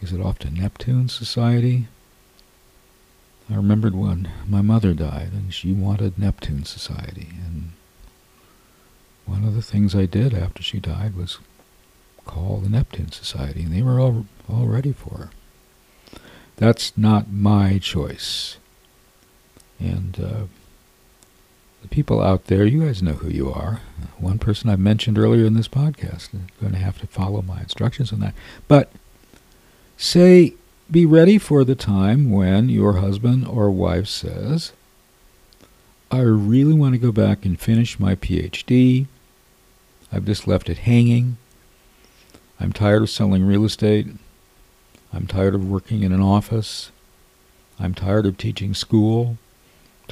Is it off to Neptune Society? I remembered when my mother died and she wanted Neptune Society. And one of the things I did after she died was call the Neptune Society, and they were all, all ready for her. That's not my choice. And uh, the people out there, you guys know who you are. One person I mentioned earlier in this podcast. I'm going to have to follow my instructions on that. But say, be ready for the time when your husband or wife says, I really want to go back and finish my PhD. I've just left it hanging. I'm tired of selling real estate. I'm tired of working in an office. I'm tired of teaching school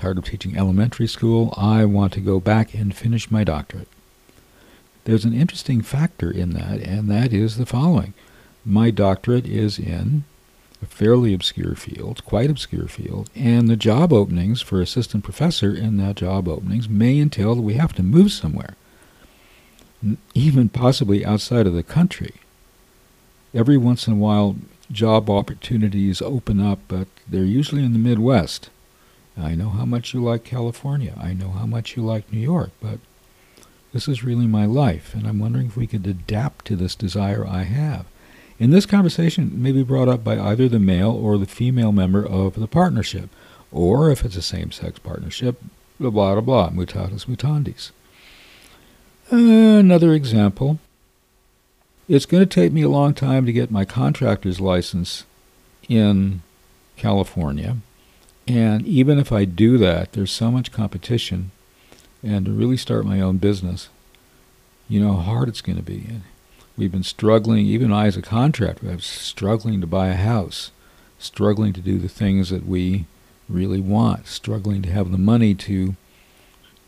tired of teaching elementary school. I want to go back and finish my doctorate. There's an interesting factor in that, and that is the following. My doctorate is in a fairly obscure field, quite obscure field, and the job openings for assistant professor in that job openings may entail that we have to move somewhere, even possibly outside of the country. Every once in a while, job opportunities open up, but they're usually in the Midwest. I know how much you like California. I know how much you like New York, but this is really my life, and I'm wondering if we could adapt to this desire I have. In this conversation may be brought up by either the male or the female member of the partnership, or if it's a same-sex partnership, blah blah blah, mutatis mutandis. Another example. It's going to take me a long time to get my contractor's license in California. And even if I do that, there's so much competition. And to really start my own business, you know how hard it's going to be. And we've been struggling, even I as a contractor, I'm struggling to buy a house, struggling to do the things that we really want, struggling to have the money to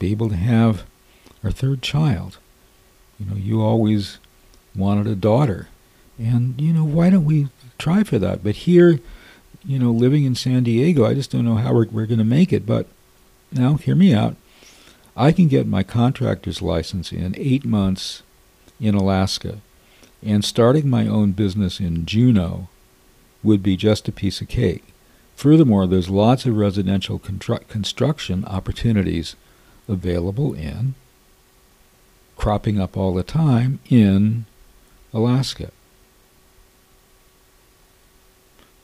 be able to have our third child. You know, you always wanted a daughter. And, you know, why don't we try for that? But here, you know, living in San Diego, I just don't know how we're, we're going to make it. But now, hear me out. I can get my contractor's license in eight months in Alaska, and starting my own business in Juneau would be just a piece of cake. Furthermore, there's lots of residential constru- construction opportunities available in, cropping up all the time in Alaska.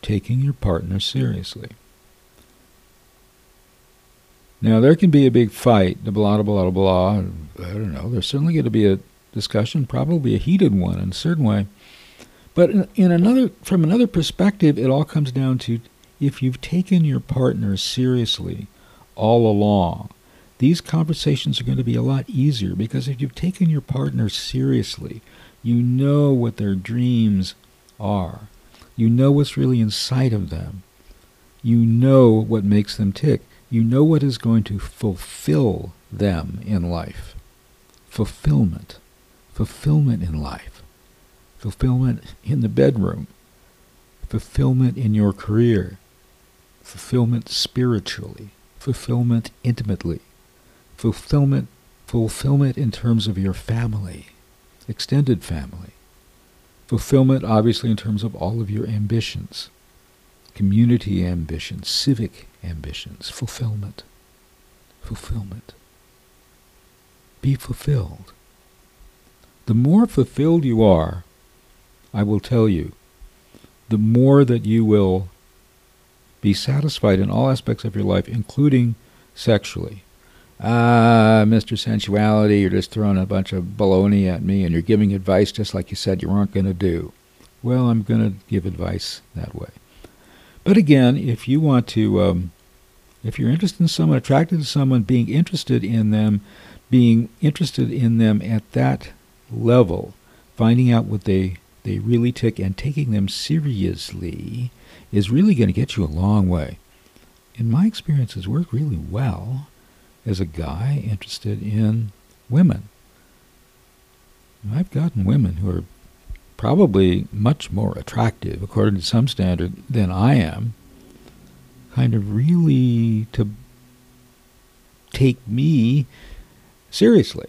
Taking your partner seriously. Now, there can be a big fight, blah, blah, blah, blah. I don't know. There's certainly going to be a discussion, probably a heated one in a certain way. But in, in another, from another perspective, it all comes down to if you've taken your partner seriously all along, these conversations are going to be a lot easier because if you've taken your partner seriously, you know what their dreams are. You know what's really inside of them. You know what makes them tick. You know what is going to fulfill them in life. Fulfillment. Fulfillment in life. Fulfillment in the bedroom. Fulfillment in your career. Fulfillment spiritually. Fulfillment intimately. Fulfillment fulfillment in terms of your family, extended family. Fulfillment obviously in terms of all of your ambitions community ambitions, civic ambitions, fulfillment. Fulfillment. Be fulfilled. The more fulfilled you are, I will tell you, the more that you will be satisfied in all aspects of your life, including sexually. Ah, Mr. Sensuality, you're just throwing a bunch of baloney at me and you're giving advice just like you said you weren't going to do. Well, I'm going to give advice that way. But again, if you want to, um, if you're interested in someone, attracted to someone, being interested in them, being interested in them at that level, finding out what they, they really tick and taking them seriously is really going to get you a long way. In my experience, has worked really well as a guy interested in women. I've gotten women who are probably much more attractive, according to some standard, than I am, kind of really to take me seriously.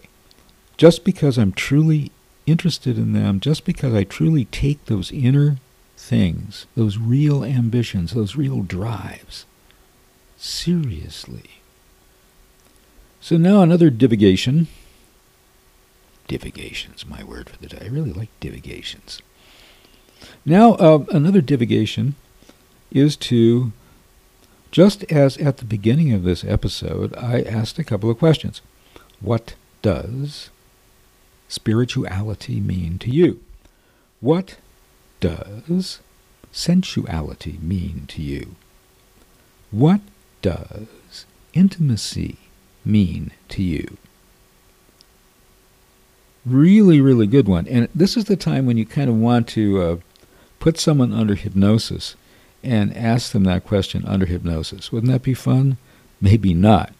Just because I'm truly interested in them, just because I truly take those inner things, those real ambitions, those real drives, seriously. So now another divagation Divigation's my word for the day. I really like divigations. Now, uh, another divagation is to, just as at the beginning of this episode, I asked a couple of questions. What does spirituality mean to you? What does sensuality mean to you? What does intimacy mean to you? really, really good one. And this is the time when you kind of want to uh, put someone under hypnosis and ask them that question under hypnosis. Wouldn't that be fun? Maybe not.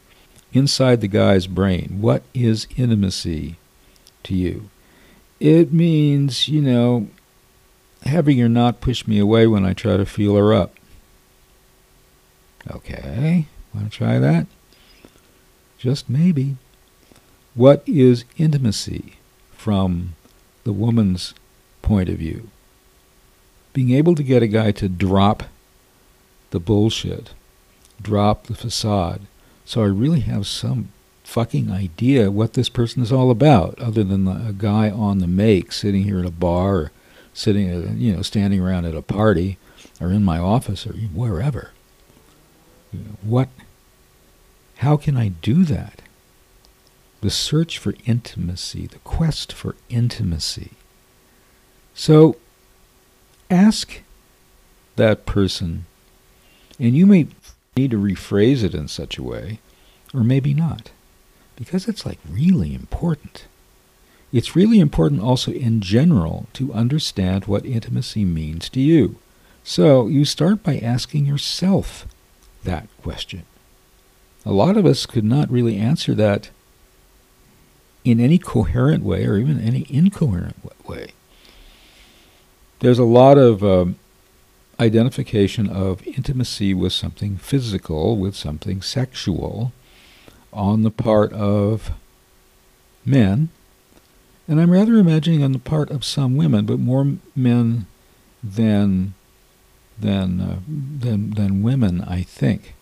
Inside the guy's brain, what is intimacy to you? It means, you know, having her not push me away when I try to feel her up. Okay, want to try that? Just maybe. What is intimacy? from the woman's point of view. Being able to get a guy to drop the bullshit, drop the facade, so I really have some fucking idea what this person is all about, other than a guy on the make sitting here at a bar or sitting, you know, standing around at a party or in my office or wherever. What? How can I do that? the search for intimacy, the quest for intimacy. So ask that person, and you may need to rephrase it in such a way, or maybe not, because it's like really important. It's really important also in general to understand what intimacy means to you. So you start by asking yourself that question. A lot of us could not really answer that in any coherent way or even any incoherent way. There's a lot of um, identification of intimacy with something physical, with something sexual on the part of men, and I'm rather imagining on the part of some women, but more men than than uh, than than women, I think.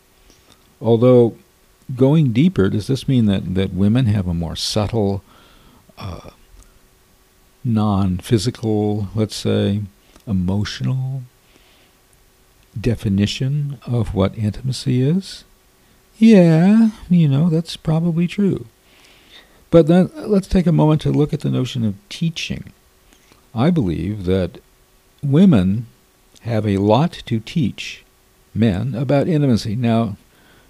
Although going deeper, does this mean that, that women have a more subtle, uh, non-physical, let's say, emotional definition of what intimacy is? Yeah, you know, that's probably true. But then let's take a moment to look at the notion of teaching. I believe that women have a lot to teach men about intimacy. Now,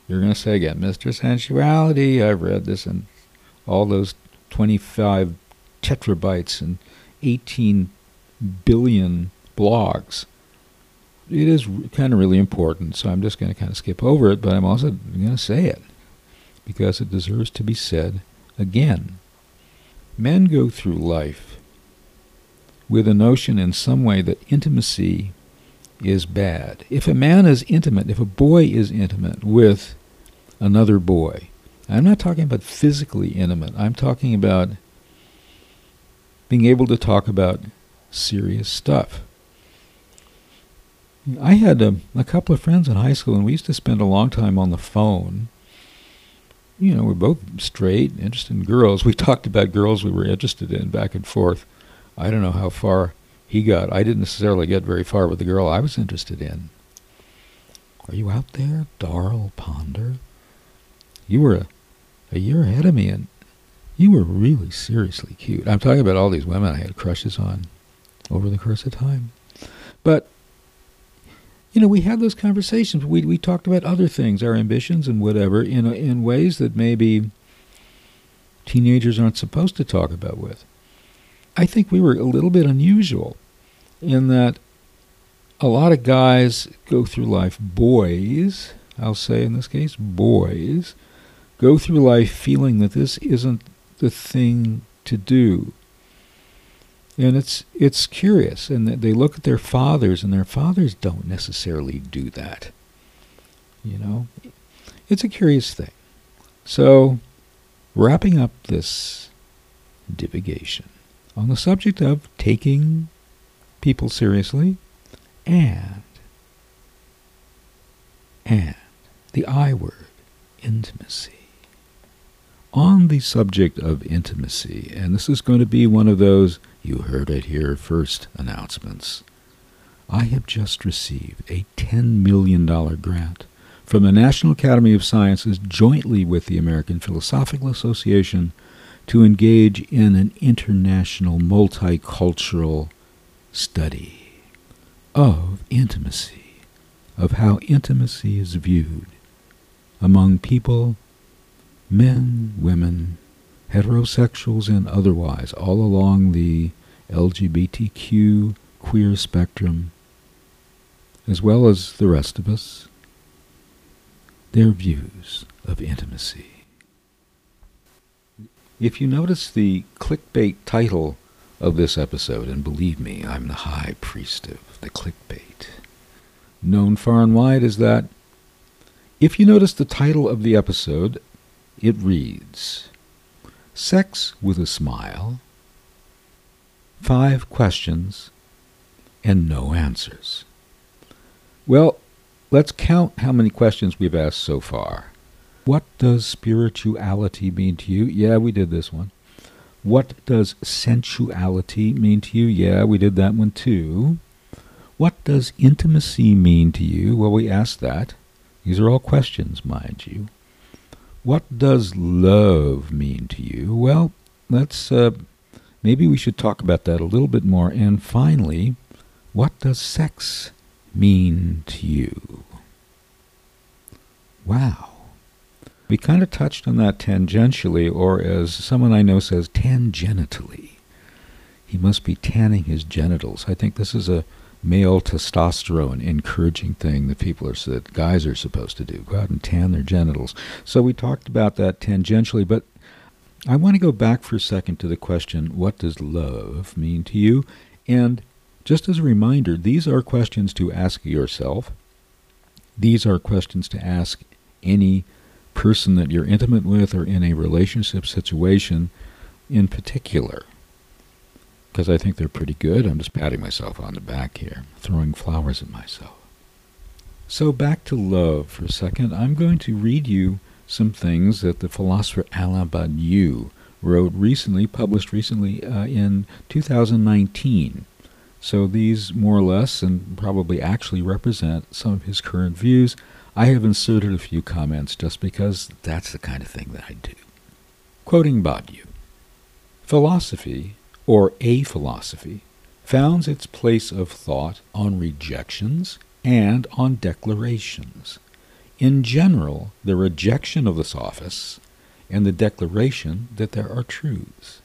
you're going to say again, Mr. Sensuality, I've read this in all those 25 tetrabytes and 18 billion blogs. It is kind of really important, so I'm just going to kind of skip over it, but I'm also going to say it because it deserves to be said again. Men go through life with a notion in some way that intimacy is bad. If a man is intimate, if a boy is intimate with another boy, I'm not talking about physically intimate. I'm talking about being able to talk about serious stuff. I had a, a, couple of friends in high school, and we used to spend a long time on the phone. You know, we're both straight, interested in girls. We talked about girls we were interested in back and forth. I don't know how far he got. I didn't necessarily get very far with the girl I was interested in. Are you out there, Darrell Ponder? You were a, a year ahead of me, and you were really seriously cute. I'm talking about all these women I had crushes on over the course of time. But, you know, we had those conversations. We, we talked about other things, our ambitions and whatever, in, in ways that maybe teenagers aren't supposed to talk about with. I think we were a little bit unusual in that a lot of guys go through life, boys, I'll say in this case, boys, go through life feeling that this isn't the thing to do. And it's it's curious, and they look at their fathers, and their fathers don't necessarily do that. You know, it's a curious thing. So, wrapping up this divagation, on the subject of taking people seriously and and the I word, intimacy. On the subject of intimacy, and this is going to be one of those you heard it here first announcements. I have just received a $10 million grant from the National Academy of Sciences jointly with the American Philosophical Association to engage in an international multicultural study of intimacy, of how intimacy is viewed among people, men, women, heterosexuals and otherwise, all along the LGBTQ queer spectrum, as well as the rest of us, their views of intimacy. If you notice the clickbait title of this episode, and believe me, I'm the high priest of the clickbait, known far and wide as that, if you notice the title of the episode, it reads Sex with a Smile, Five Questions, and No Answers. Well, let's count how many questions we've asked so far. What does spirituality mean to you? Yeah, we did this one. What does sensuality mean to you? Yeah, we did that one too. What does intimacy mean to you? Well, we asked that. These are all questions, mind you. What does love mean to you? Well, let's uh, maybe we should talk about that a little bit more. And finally, what does sex mean to you? Wow. We kind of touched on that tangentially, or as someone I know says, tangentially. He must be tanning his genitals. I think this is a male testosterone encouraging thing that people are that guys are supposed to do. Go out and tan their genitals. So we talked about that tangentially, but I want to go back for a second to the question, what does love mean to you? And just as a reminder, these are questions to ask yourself. These are questions to ask any person that you're intimate with or in a relationship situation in particular. Because I think they're pretty good. I'm just patting myself on the back here, throwing flowers at myself. So back to love for a second. I'm going to read you some things that the philosopher Alain Badiou wrote recently, published recently uh, in 2019. So these more or less and probably actually represent some of his current views. I have inserted a few comments just because that's the kind of thing that I do. Quoting Badiou Philosophy, or a philosophy, founds its place of thought on rejections and on declarations. In general, the rejection of the sophists and the declaration that there are truths.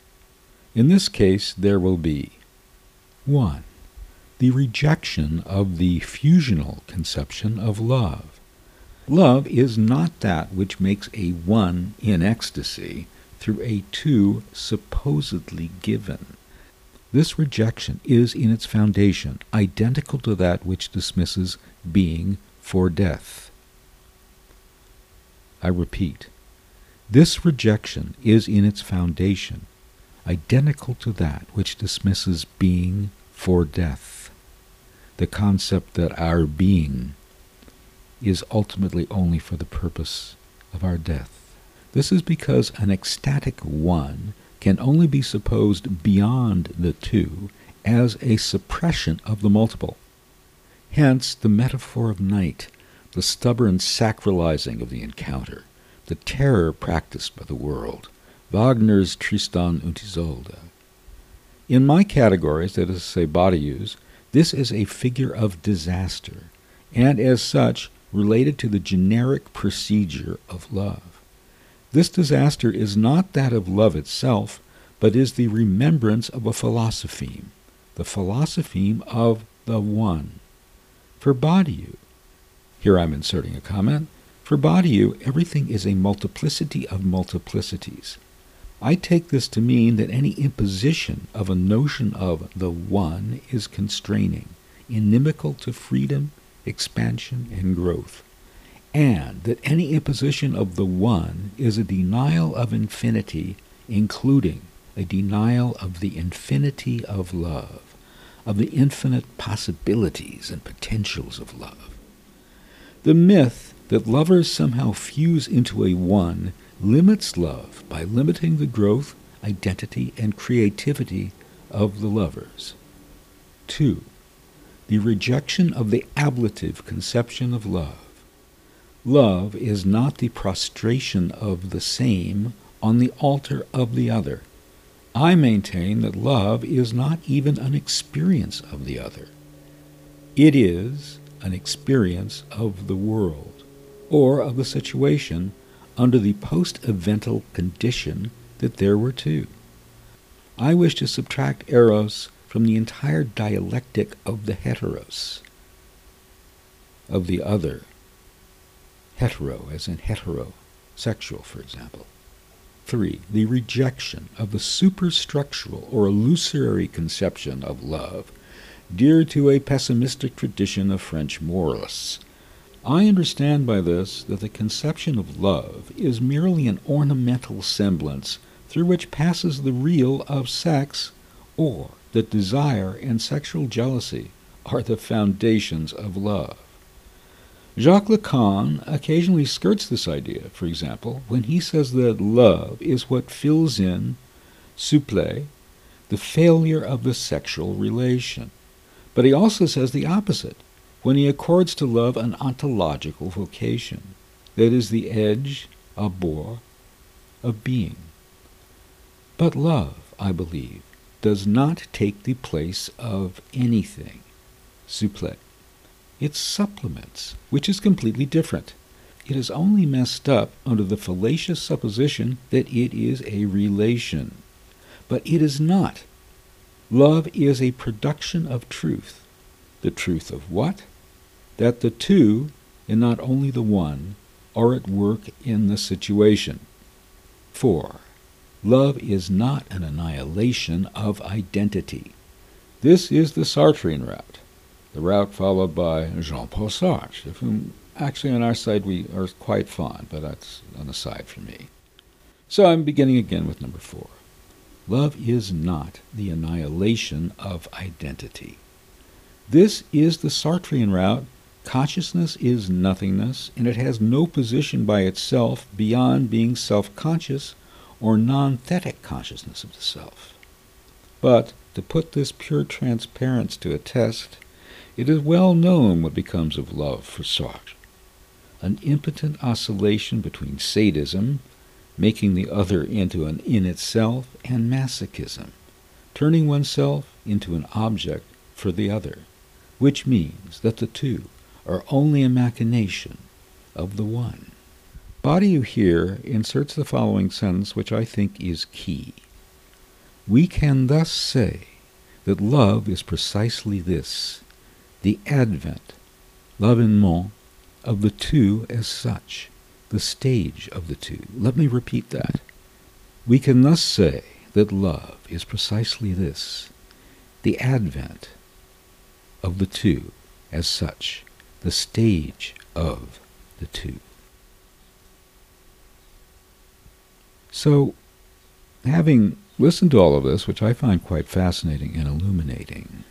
In this case, there will be 1. The rejection of the fusional conception of love. Love is not that which makes a one in ecstasy through a two supposedly given. This rejection is in its foundation identical to that which dismisses being for death. I repeat, this rejection is in its foundation identical to that which dismisses being for death. The concept that our being is ultimately only for the purpose of our death. This is because an ecstatic one can only be supposed beyond the two as a suppression of the multiple. Hence the metaphor of night, the stubborn sacralizing of the encounter, the terror practiced by the world, Wagner's Tristan und Isolde. In my categories, that is to say, Badiou's, this is a figure of disaster, and as such, related to the generic procedure of love. This disaster is not that of love itself, but is the remembrance of a philosopheme, the philosopheme of the One. For Badiou, here I'm inserting a comment, for Badiou, everything is a multiplicity of multiplicities. I take this to mean that any imposition of a notion of the One is constraining, inimical to freedom, expansion, and growth, and that any imposition of the One is a denial of infinity, including a denial of the infinity of love, of the infinite possibilities and potentials of love. The myth that lovers somehow fuse into a one limits love by limiting the growth, identity, and creativity of the lovers. 2. The rejection of the ablative conception of love. Love is not the prostration of the same on the altar of the other. I maintain that love is not even an experience of the other. It is an experience of the world, or of the situation under the post-evental condition that there were two. I wish to subtract eros from the entire dialectic of the heteros, of the other. Hetero, as in heterosexual, for example. 3. The rejection of the superstructural or illusory conception of love, dear to a pessimistic tradition of French moralists, I understand by this that the conception of love is merely an ornamental semblance through which passes the real of sex, or that desire and sexual jealousy are the foundations of love. Jacques Lacan occasionally skirts this idea, for example, when he says that love is what fills in, supplée, the failure of the sexual relation. But he also says the opposite when he accords to love an ontological vocation, that is the edge, abord, of being. But love, I believe, does not take the place of anything, supplée. It supplements, which is completely different. It is only messed up under the fallacious supposition that it is a relation. But it is not. Love is a production of truth. The truth of what? that the two, and not only the one, are at work in the situation. 4. Love is not an annihilation of identity. This is the Sartrean route, the route followed by Jean Paul Sartre, of whom actually on our side we are quite fond, but that's an aside for me. So I'm beginning again with number 4. Love is not the annihilation of identity. This is the Sartrean route consciousness is nothingness, and it has no position by itself beyond being self-conscious or non-thetic consciousness of the self. But to put this pure transparence to a test, it is well known what becomes of love for Sartre. An impotent oscillation between sadism, making the other into an in itself, and masochism, turning oneself into an object for the other, which means that the two are only a machination of the one. Badiou here inserts the following sentence, which I think is key. We can thus say that love is precisely this, the advent, l'avènement, of the two as such, the stage of the two. Let me repeat that. We can thus say that love is precisely this, the advent of the two as such, the stage of the two. So, having listened to all of this, which I find quite fascinating and illuminating,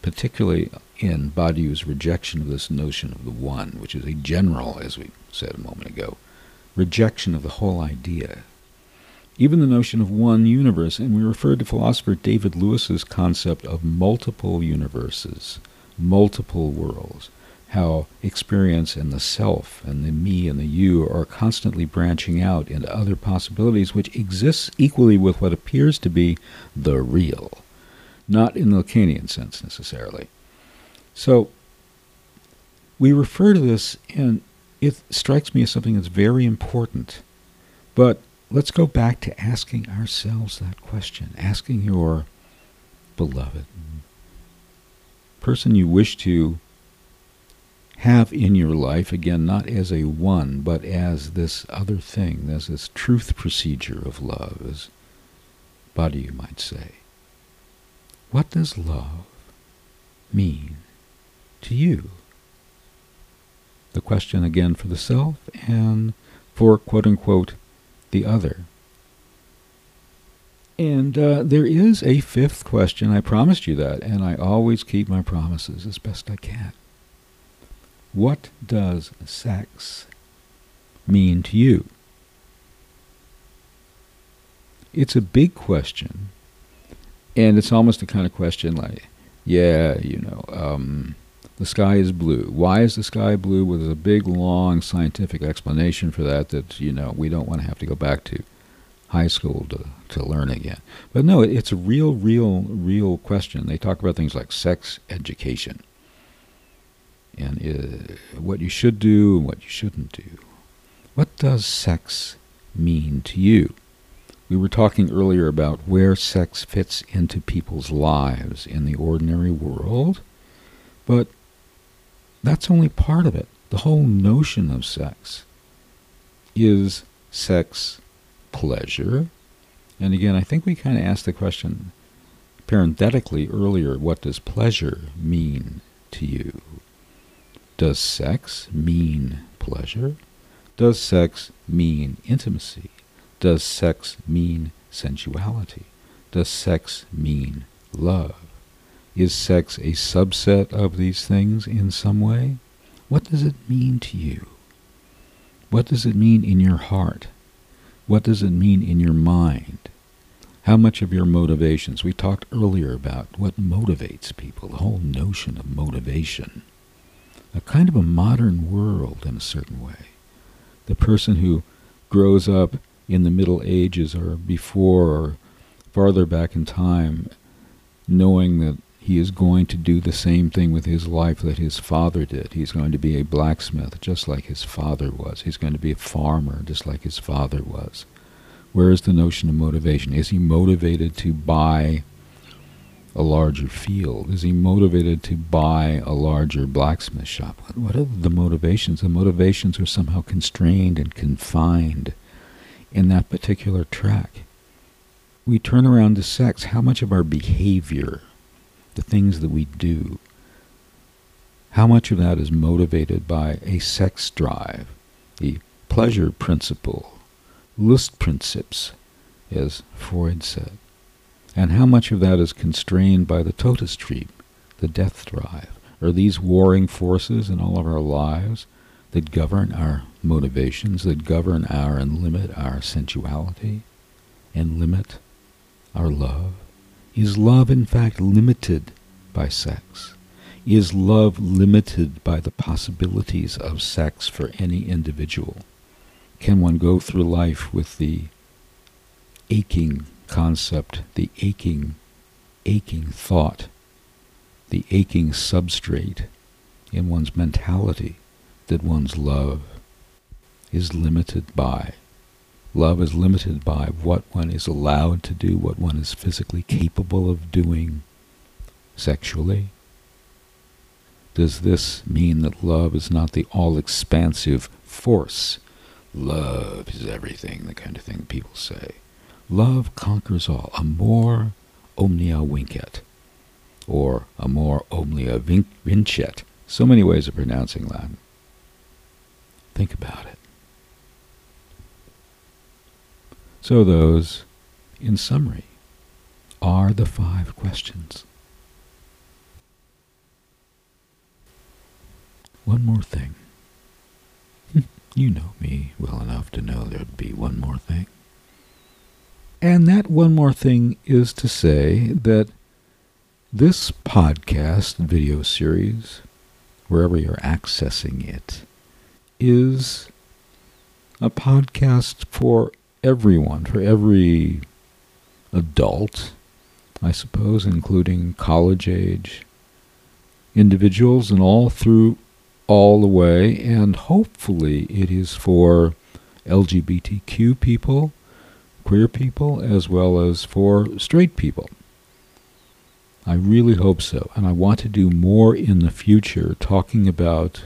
particularly in Badiou's rejection of this notion of the one, which is a general, as we said a moment ago, rejection of the whole idea. Even the notion of one universe, and we referred to philosopher David Lewis's concept of multiple universes, multiple worlds, how experience and the self and the me and the you are constantly branching out into other possibilities which exists equally with what appears to be the real, not in the Lacanian sense necessarily. So we refer to this and it strikes me as something that's very important. But let's go back to asking ourselves that question, asking your beloved person you wish to have in your life, again, not as a one, but as this other thing, as this truth procedure of love, as Badiou might say. What does love mean to you? The question again for the self and for quote unquote the other. And uh, there is a fifth question. I promised you that, and I always keep my promises as best I can. What does sex mean to you? It's a big question, and it's almost the kind of question like, yeah, you know, um, the sky is blue. Why is the sky blue? Well, there's a big, long scientific explanation for that that, you know, we don't want to have to go back to high school to, to learn again. But no, it's a real, real, real question. They talk about things like sex education and uh, what you should do and what you shouldn't do. What does sex mean to you? We were talking earlier about where sex fits into people's lives in the ordinary world, but that's only part of it. The whole notion of sex is sex pleasure. And again, I think we kind of asked the question parenthetically earlier what does pleasure mean to you? Does sex mean pleasure? Does sex mean intimacy? Does sex mean sensuality? Does sex mean love? Is sex a subset of these things in some way? What does it mean to you? What does it mean in your heart? What does it mean in your mind? How much of your motivations? We talked earlier about what motivates people, the whole notion of motivation a kind of a modern world in a certain way. The person who grows up in the Middle Ages or before or farther back in time, knowing that he is going to do the same thing with his life that his father did. He's going to be a blacksmith just like his father was. He's going to be a farmer just like his father was. Where is the notion of motivation? Is he motivated to buy a larger field? Is he motivated to buy a larger blacksmith shop? What are the motivations? The motivations are somehow constrained and confined in that particular track. We turn around to sex. How much of our behavior, the things that we do, how much of that is motivated by a sex drive, the pleasure principle, Lustprinzips, as Freud said? and how much of that is constrained by the Todestrieb, the death drive, are these warring forces in all of our lives that govern our motivations, that govern our and limit our sensuality and limit our love? Is love in fact limited by sex? Is love limited by the possibilities of sex for any individual? Can one go through life with the aching concept, the aching, aching thought, the aching substrate in one's mentality that one's love is limited by. Love is limited by what one is allowed to do, what one is physically capable of doing sexually. Does this mean that love is not the all-expansive force? Love is everything, the kind of thing people say. Love conquers all. Amor omnia vincet, Or amor omnia vincet. So many ways of pronouncing Latin. Think about it. So those, in summary, are the five questions. One more thing. you know me well enough to know there'd be one more thing. And that one more thing is to say that this podcast video series, wherever you're accessing it, is a podcast for everyone, for every adult, I suppose, including college age individuals and all through all the way. And hopefully it is for LGBTQ people queer people as well as for straight people. I really hope so. And I want to do more in the future talking about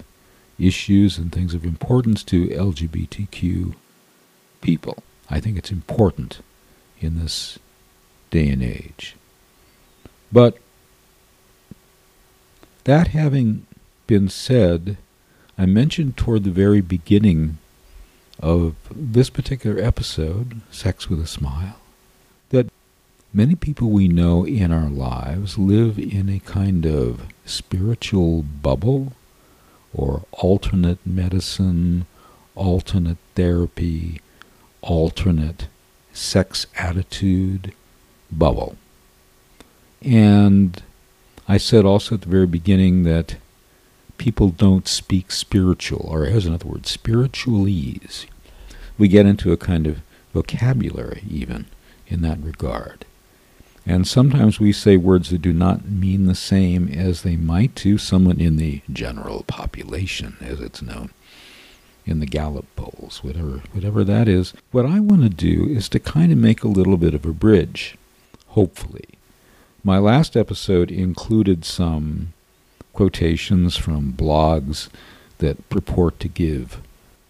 issues and things of importance to LGBTQ people. I think it's important in this day and age. But that having been said, I mentioned toward the very beginning of this particular episode, Sex with a Smile, that many people we know in our lives live in a kind of spiritual bubble or alternate medicine, alternate therapy, alternate sex attitude bubble. And I said also at the very beginning that people don't speak spiritual, or as another word, spiritualese we get into a kind of vocabulary even in that regard. And sometimes we say words that do not mean the same as they might to someone in the general population, as it's known, in the Gallup polls, whatever, whatever that is. What I want to do is to kind of make a little bit of a bridge, hopefully. My last episode included some quotations from blogs that purport to give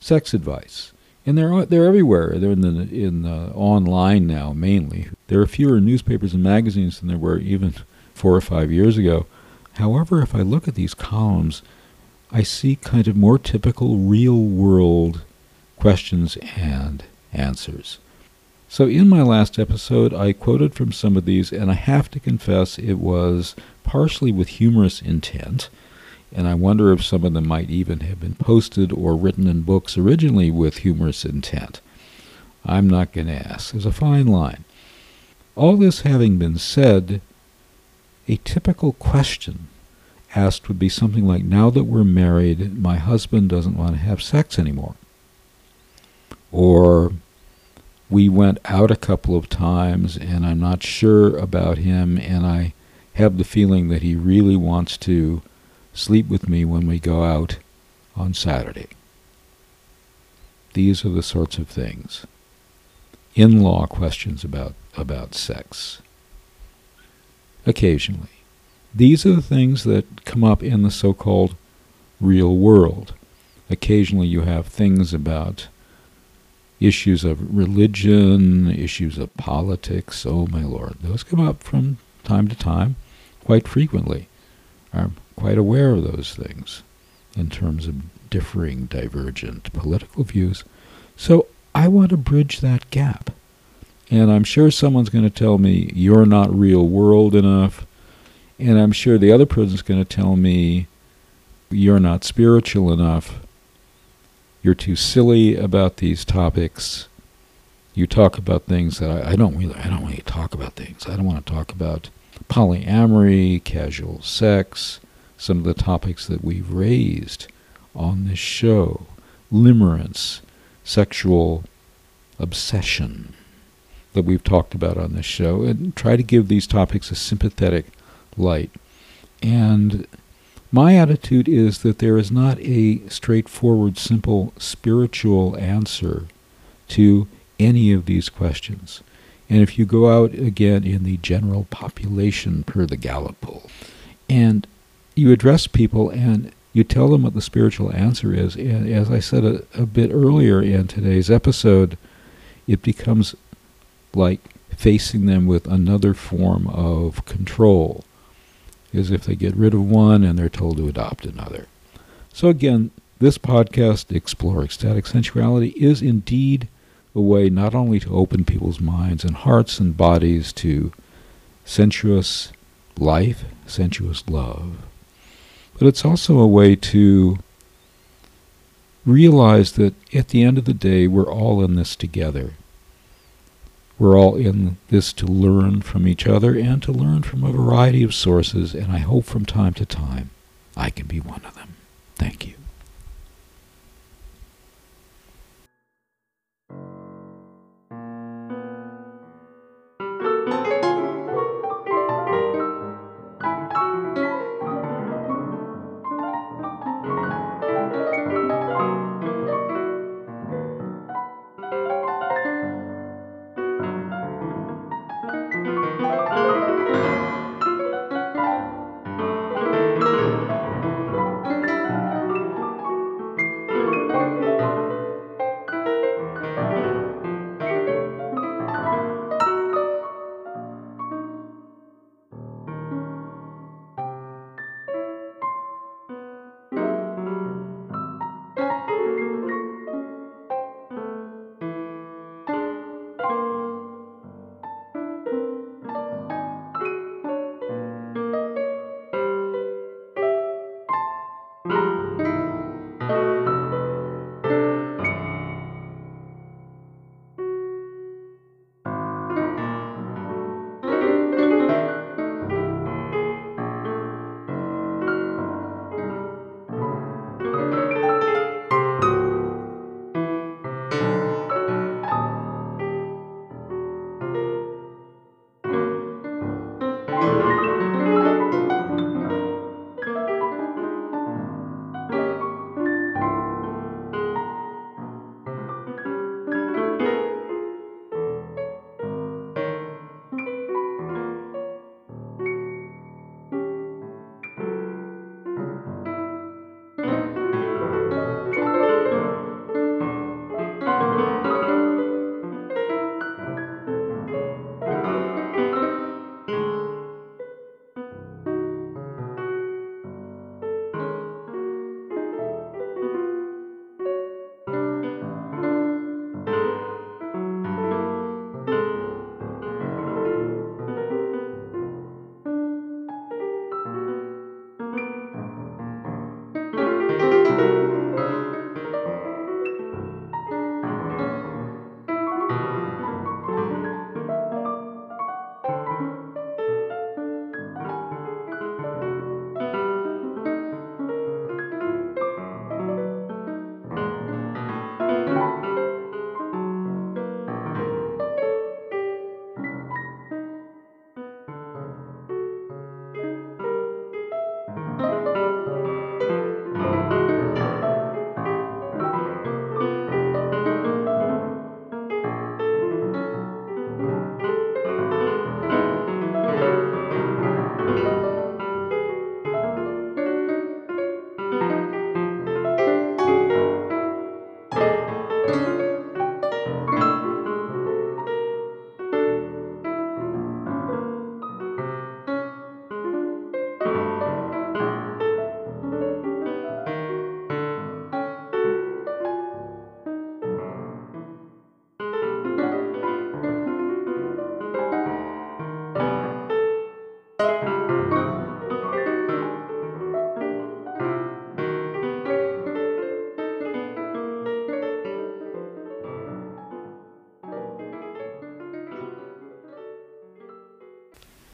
sex advice and they're they're everywhere. They're in the in the online now mainly. There are fewer newspapers and magazines than there were even four or five years ago. However, if I look at these columns, I see kind of more typical real world questions and answers. So in my last episode, I quoted from some of these, and I have to confess it was partially with humorous intent and I wonder if some of them might even have been posted or written in books originally with humorous intent. I'm not going to ask. There's a fine line. All this having been said, a typical question asked would be something like, now that we're married, my husband doesn't want to have sex anymore. Or, we went out a couple of times and I'm not sure about him and I have the feeling that he really wants to sleep with me when we go out on Saturday. These are the sorts of things. In-law questions about, about sex. Occasionally. These are the things that come up in the so-called real world. Occasionally you have things about issues of religion, issues of politics. Oh, my Lord. Those come up from time to time, quite frequently. I'm quite aware of those things in terms of differing, divergent political views. So I want to bridge that gap. And I'm sure someone's going to tell me, you're not real world enough. And I'm sure the other person's going to tell me, you're not spiritual enough, you're too silly about these topics, you talk about things that I, I don't really I don't want really talk about things. I don't want to talk about polyamory, casual sex, some of the topics that we've raised on this show, limerence, sexual obsession that we've talked about on this show, and try to give these topics a sympathetic light. And my attitude is that there is not a straightforward, simple spiritual answer to any of these questions. And if you go out again in the general population per the Gallup poll, and you address people and you tell them what the spiritual answer is, and as I said a, a bit earlier in today's episode, it becomes like facing them with another form of control, as if they get rid of one and they're told to adopt another. So again, this podcast, Explore Ecstatic Sensuality, is indeed a way not only to open people's minds and hearts and bodies to sensuous life, sensuous love, but it's also a way to realize that at the end of the day, we're all in this together. We're all in this to learn from each other and to learn from a variety of sources, and I hope from time to time I can be one of them. Thank you.